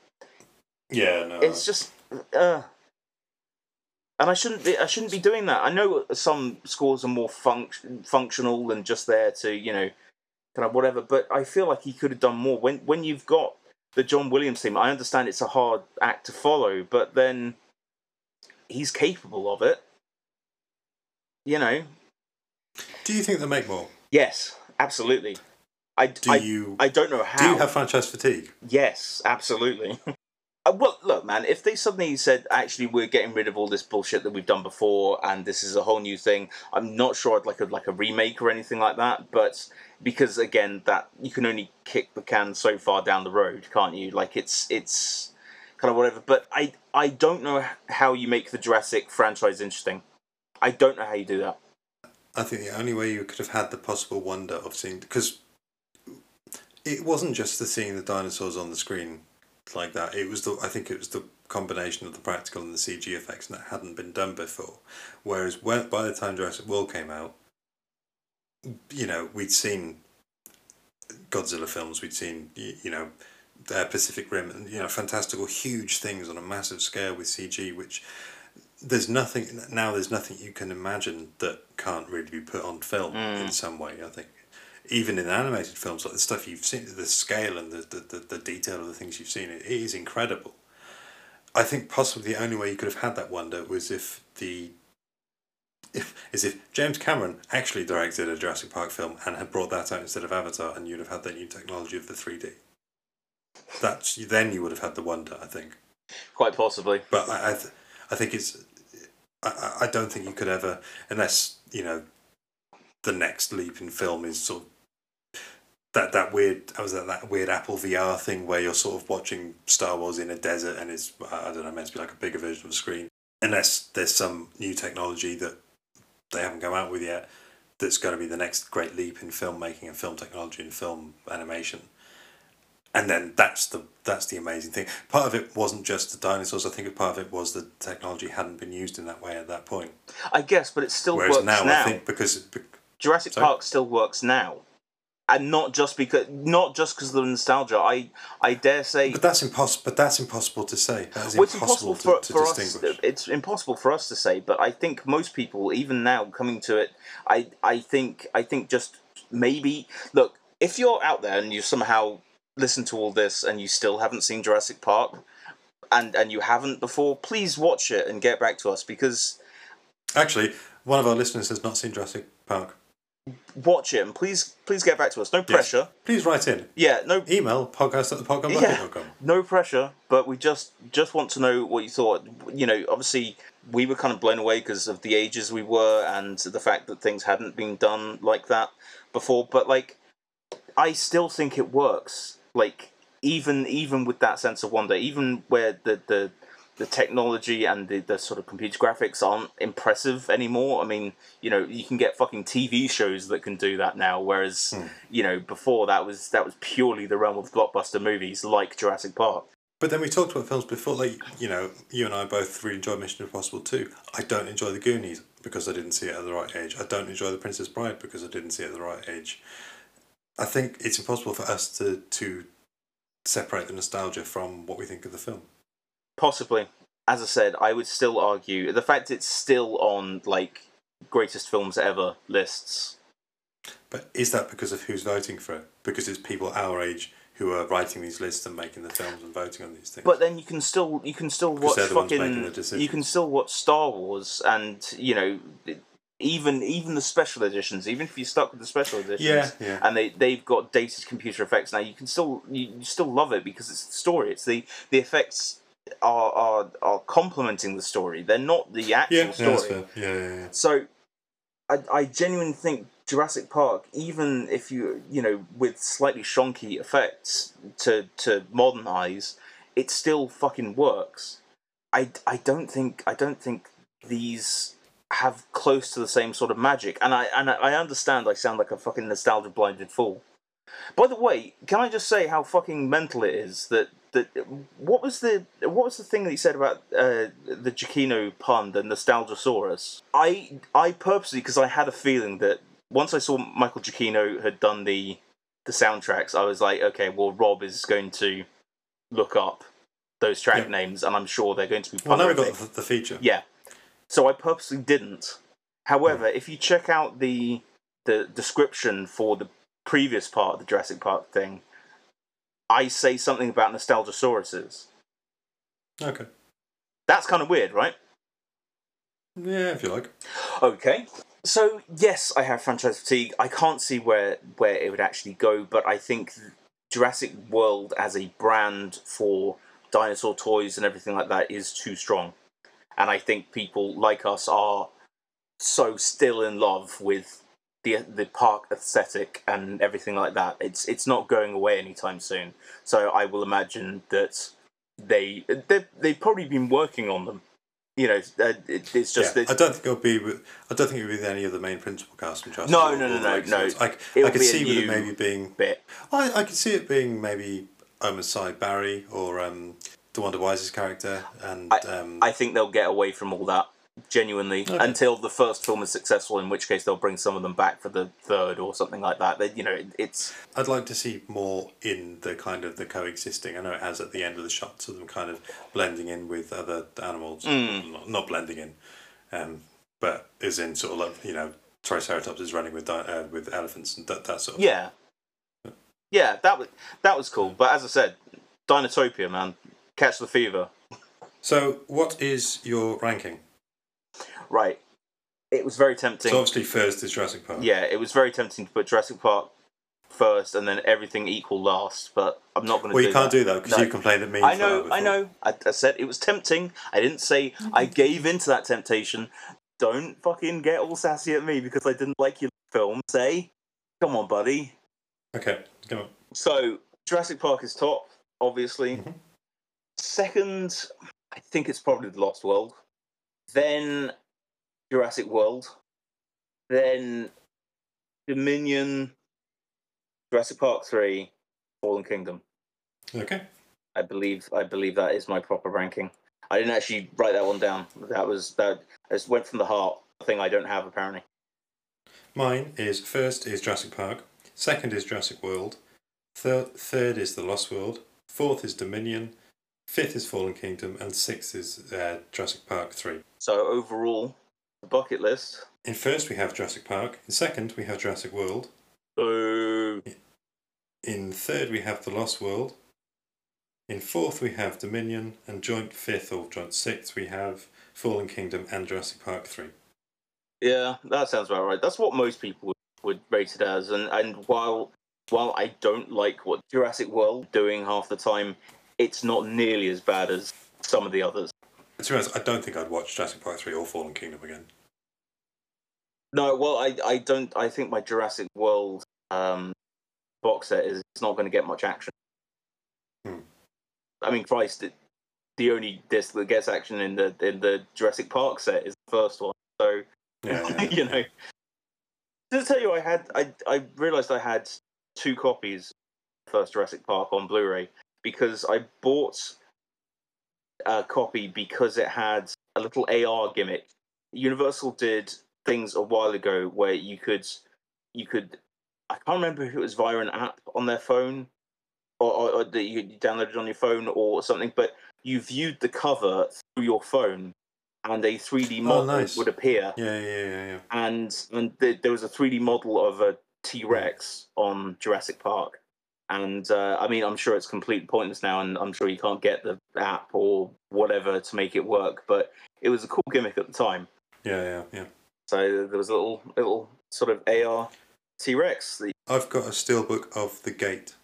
Yeah, no. it's just uh and I shouldn't be I shouldn't be doing that. I know some scores are more func- functional than just there to, you know, kind of whatever. But I feel like he could have done more. When when you've got the John Williams theme, I understand it's a hard act to follow, but then he's capable of it. You know. Do you think they'll make more? Yes, absolutely. I, Do I, you I don't know how. do you have franchise fatigue? Yes, absolutely. [LAUGHS] Uh, well, look, man. If they suddenly said, "Actually, we're getting rid of all this bullshit that we've done before, and this is a whole new thing," I'm not sure I'd like a like a remake or anything like that. But because again, that you can only kick the can so far down the road, can't you? Like it's it's kind of whatever. But I I don't know how you make the Jurassic franchise interesting. I don't know how you do that. I think the only way you could have had the possible wonder of seeing because it wasn't just the seeing the dinosaurs on the screen like that. It was the I think it was the combination of the practical and the CG effects and that hadn't been done before. Whereas when by the time Jurassic World came out, you know we'd seen Godzilla films, we'd seen you know Pacific Rim, and you know fantastical huge things on a massive scale with CG, which there's nothing now. There's nothing you can imagine that can't really be put on film in mm. some way. I think even in animated films, like the stuff you've seen, the scale and the, the, the, the detail of the things you've seen, it, it is incredible. I think possibly the only way you could have had that wonder was if the if is if James Cameron actually directed a Jurassic Park film and had brought that out instead of Avatar, and you'd have had that new technology of the three D. That's then you would have had the wonder. I think. Quite possibly. But I, I, th- I think it's. I, I don't think you could ever, unless you know, the next leap in film is sort of that that weird. I was that that weird Apple VR thing where you're sort of watching Star Wars in a desert and it's I don't know meant to be like a bigger version of a screen. Unless there's some new technology that they haven't come out with yet, that's going to be the next great leap in filmmaking and film technology and film animation and then that's the that's the amazing thing. Part of it wasn't just the dinosaurs. I think part of it was the technology hadn't been used in that way at that point. I guess, but it still Whereas works now, now. I think because bec- Jurassic Sorry? Park still works now, and not just because not just because of the nostalgia. I I dare say but that's impossible. But that's impossible to say. That is Well, it's impossible, impossible for, to, to for us. distinguish. It's impossible for us to say, but I think most people, even now, coming to it, I I think I think just maybe look if you're out there and you somehow listen to all this and you still haven't seen Jurassic Park, and and you haven't before, please watch it and get back to us because Actually, one of our listeners has not seen Jurassic Park. watch it and please please get back to us. No Yes. pressure. Please write in. Yeah, no Email podcast at the podcast yeah, no pressure, but we just just want to know what you thought. You know, obviously we were kind of blown away because of the ages we were and the fact that things hadn't been done like that before. But like, I still think it works. Like even even with that sense of wonder, even where the the the technology and the, the sort of computer graphics aren't impressive anymore. I mean, you know, you can get fucking TV shows that can do that now, whereas hmm. you know before that was that was purely the realm of blockbuster movies like Jurassic Park. But then we talked about films before, like you know, you and I both really enjoyed Mission Impossible too. I don't enjoy The Goonies because I didn't see it at the right age. I don't enjoy The Princess Bride because I didn't see it at the right age. I think it's impossible for us to to separate the nostalgia from what we think of the film. Possibly, as I said, I would still argue the fact it's still on like greatest films ever lists. But is that because of who's voting for it? Because it's people our age who are writing these lists and making the films and voting on these things. But then you can still you can still watch they're the ones making the fucking you can still watch Star Wars and you know even even the special editions even if you're stuck with the special editions Yeah, yeah. and they they've got dated computer effects now you can still you, you still love it because it's the story it's the the effects are are are complementing the story they're not the actual yeah, yeah, story that's. Yeah, yeah, yeah. so I, I genuinely think Jurassic Park, even if you you know with slightly shonky effects to to modern eyes, it still fucking works. I, I don't think I don't think these have close to the same sort of magic, and I and I understand I sound like a fucking nostalgia blinded fool. By the way, can I just say how fucking mental it is that that what was the what was the thing that he said about uh, the Giacchino pun, the Nostalgiasaurus? I I purposely because I had a feeling that once I saw Michael Giacchino had done the the soundtracks, I was like, okay, well Rob is going to look up those track Yeah. names, and I'm sure they're going to be. Well, now we've got the, the feature. Yeah. So I purposely didn't. However, hmm. if you check out the the description for the previous part of the Jurassic Park thing, I say something about Nostalgosauruses. Okay. That's kind of weird, right? Yeah, if you like. Okay. So yes, I have franchise fatigue. I can't see where where it would actually go, but I think Jurassic World as a brand for dinosaur toys and everything like that is too strong. And I think people like us are so still in love with the the park aesthetic and everything like that. It's it's not going away anytime soon. So I will imagine that they they they've probably been working on them. You know, uh, it's just yeah, I don't think it'll be. With, I don't think it'll be with any of the main principal cast from Jurassic No, no, no, no, no. I, I could see with it maybe being. bit. I, I could see it being maybe Homicide Barry or um, the DeWanda Wise's character, and I, um, I think they'll get away from all that genuinely Okay. until the first film is successful. In which case, they'll bring some of them back for the third or something like that. They, you know, it, it's I'd like to see more in the kind of the coexisting. I know it has at the end of the shots of them kind of blending in with other animals, Mm. not, not blending in, um, but is in sort of like you know Triceratops is running with uh, with elephants and that that sort of. yeah, yeah. That was that was cool. But as I said, Dinotopia, man, catch the fever. So, what is your ranking? Right. It was very tempting. So obviously first is Jurassic Park. yeah, it was very tempting to put Jurassic Park first and then everything equal last. But I'm not going to. Well, do you can't that. do that because No. you complained at me. I for know, that I know. I, I said it was tempting. I didn't say I gave into that temptation. Don't fucking get all sassy at me because I didn't like your film. Say, come on, buddy. Okay, come on. So Jurassic Park is top, obviously. Mhm. Second, I think it's probably The Lost World. Then Jurassic World. Then Dominion. Jurassic Park Three. Fallen Kingdom. Okay. I believe I believe that is my proper ranking. I didn't actually write that one down. That was that I just went from the heart. A thing I don't have apparently. Mine is first is Jurassic Park, second is Jurassic World, third third is The Lost World, fourth is Dominion, fifth is Fallen Kingdom, and sixth is uh, Jurassic Park Three. So overall, the bucket list. In first we have Jurassic Park. In second we have Jurassic World. Boo. In third we have The Lost World. In fourth we have Dominion, and joint fifth or joint sixth we have Fallen Kingdom and Jurassic Park Three. Yeah, that sounds about right. That's what most people would, would rate it as. And and while while I don't like what Jurassic World doing half the time, it's not nearly as bad as some of the others. To be honest, I don't think I'd watch Jurassic Park Three or Fallen Kingdom again. No, well, I I don't. I think my Jurassic World um, box set is it's not going to get much action. Hmm. I mean, Christ, it, the only disc that gets action in the in the Jurassic Park set is the first one. So Yeah, [LAUGHS] yeah, you know. To tell you, I had I I realized I had two copies of first Jurassic Park on Blu-ray because I bought a copy because it had a little AR gimmick. Universal did things a while ago where you could you could I can't remember if it was via an app on their phone or, or, or that you downloaded on your phone or something, but you viewed the cover through your phone and a 3D model nice. would appear Yeah, yeah, yeah, yeah. and and th- there was a 3D model of a T Rex on Jurassic Park, and uh, I mean I'm sure it's completely pointless now, and I'm sure you can't get the app or whatever to make it work, but it was a cool gimmick at the time. Yeah, yeah, yeah. So there was a little little sort of AR T Rex. I've got a steelbook of The Gate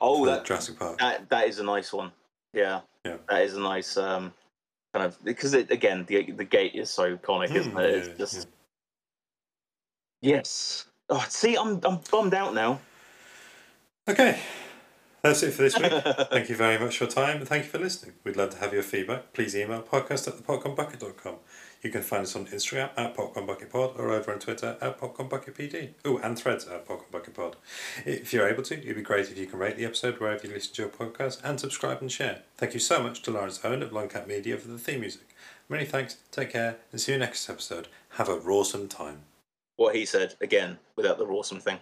Oh, that, Jurassic Park. that that is a nice one. Yeah, Yeah. that is a nice um, kind of because it again the the gate is so iconic, isn't Hmm, it? yeah, It's just yeah. yes. Oh, see, I'm I'm bummed out now. Okay, that's it for this week. [LAUGHS] Thank you very much for your time and thank you for listening. We'd love to have your feedback. Please email podcast at thepopcornbucket.com. You can find us on Instagram at popcornbucketpod or over on Twitter at popcornbucketpd. Oh, and threads at popcornbucketpod. If you're able to, it'd be great if you can rate the episode wherever you listen to your podcast and subscribe and share. Thank you so much to Laurence Owen of Longcat Media for the theme music. Many thanks, take care, and see you next episode. Have a rawsome time. What he said again without the rawsome thing.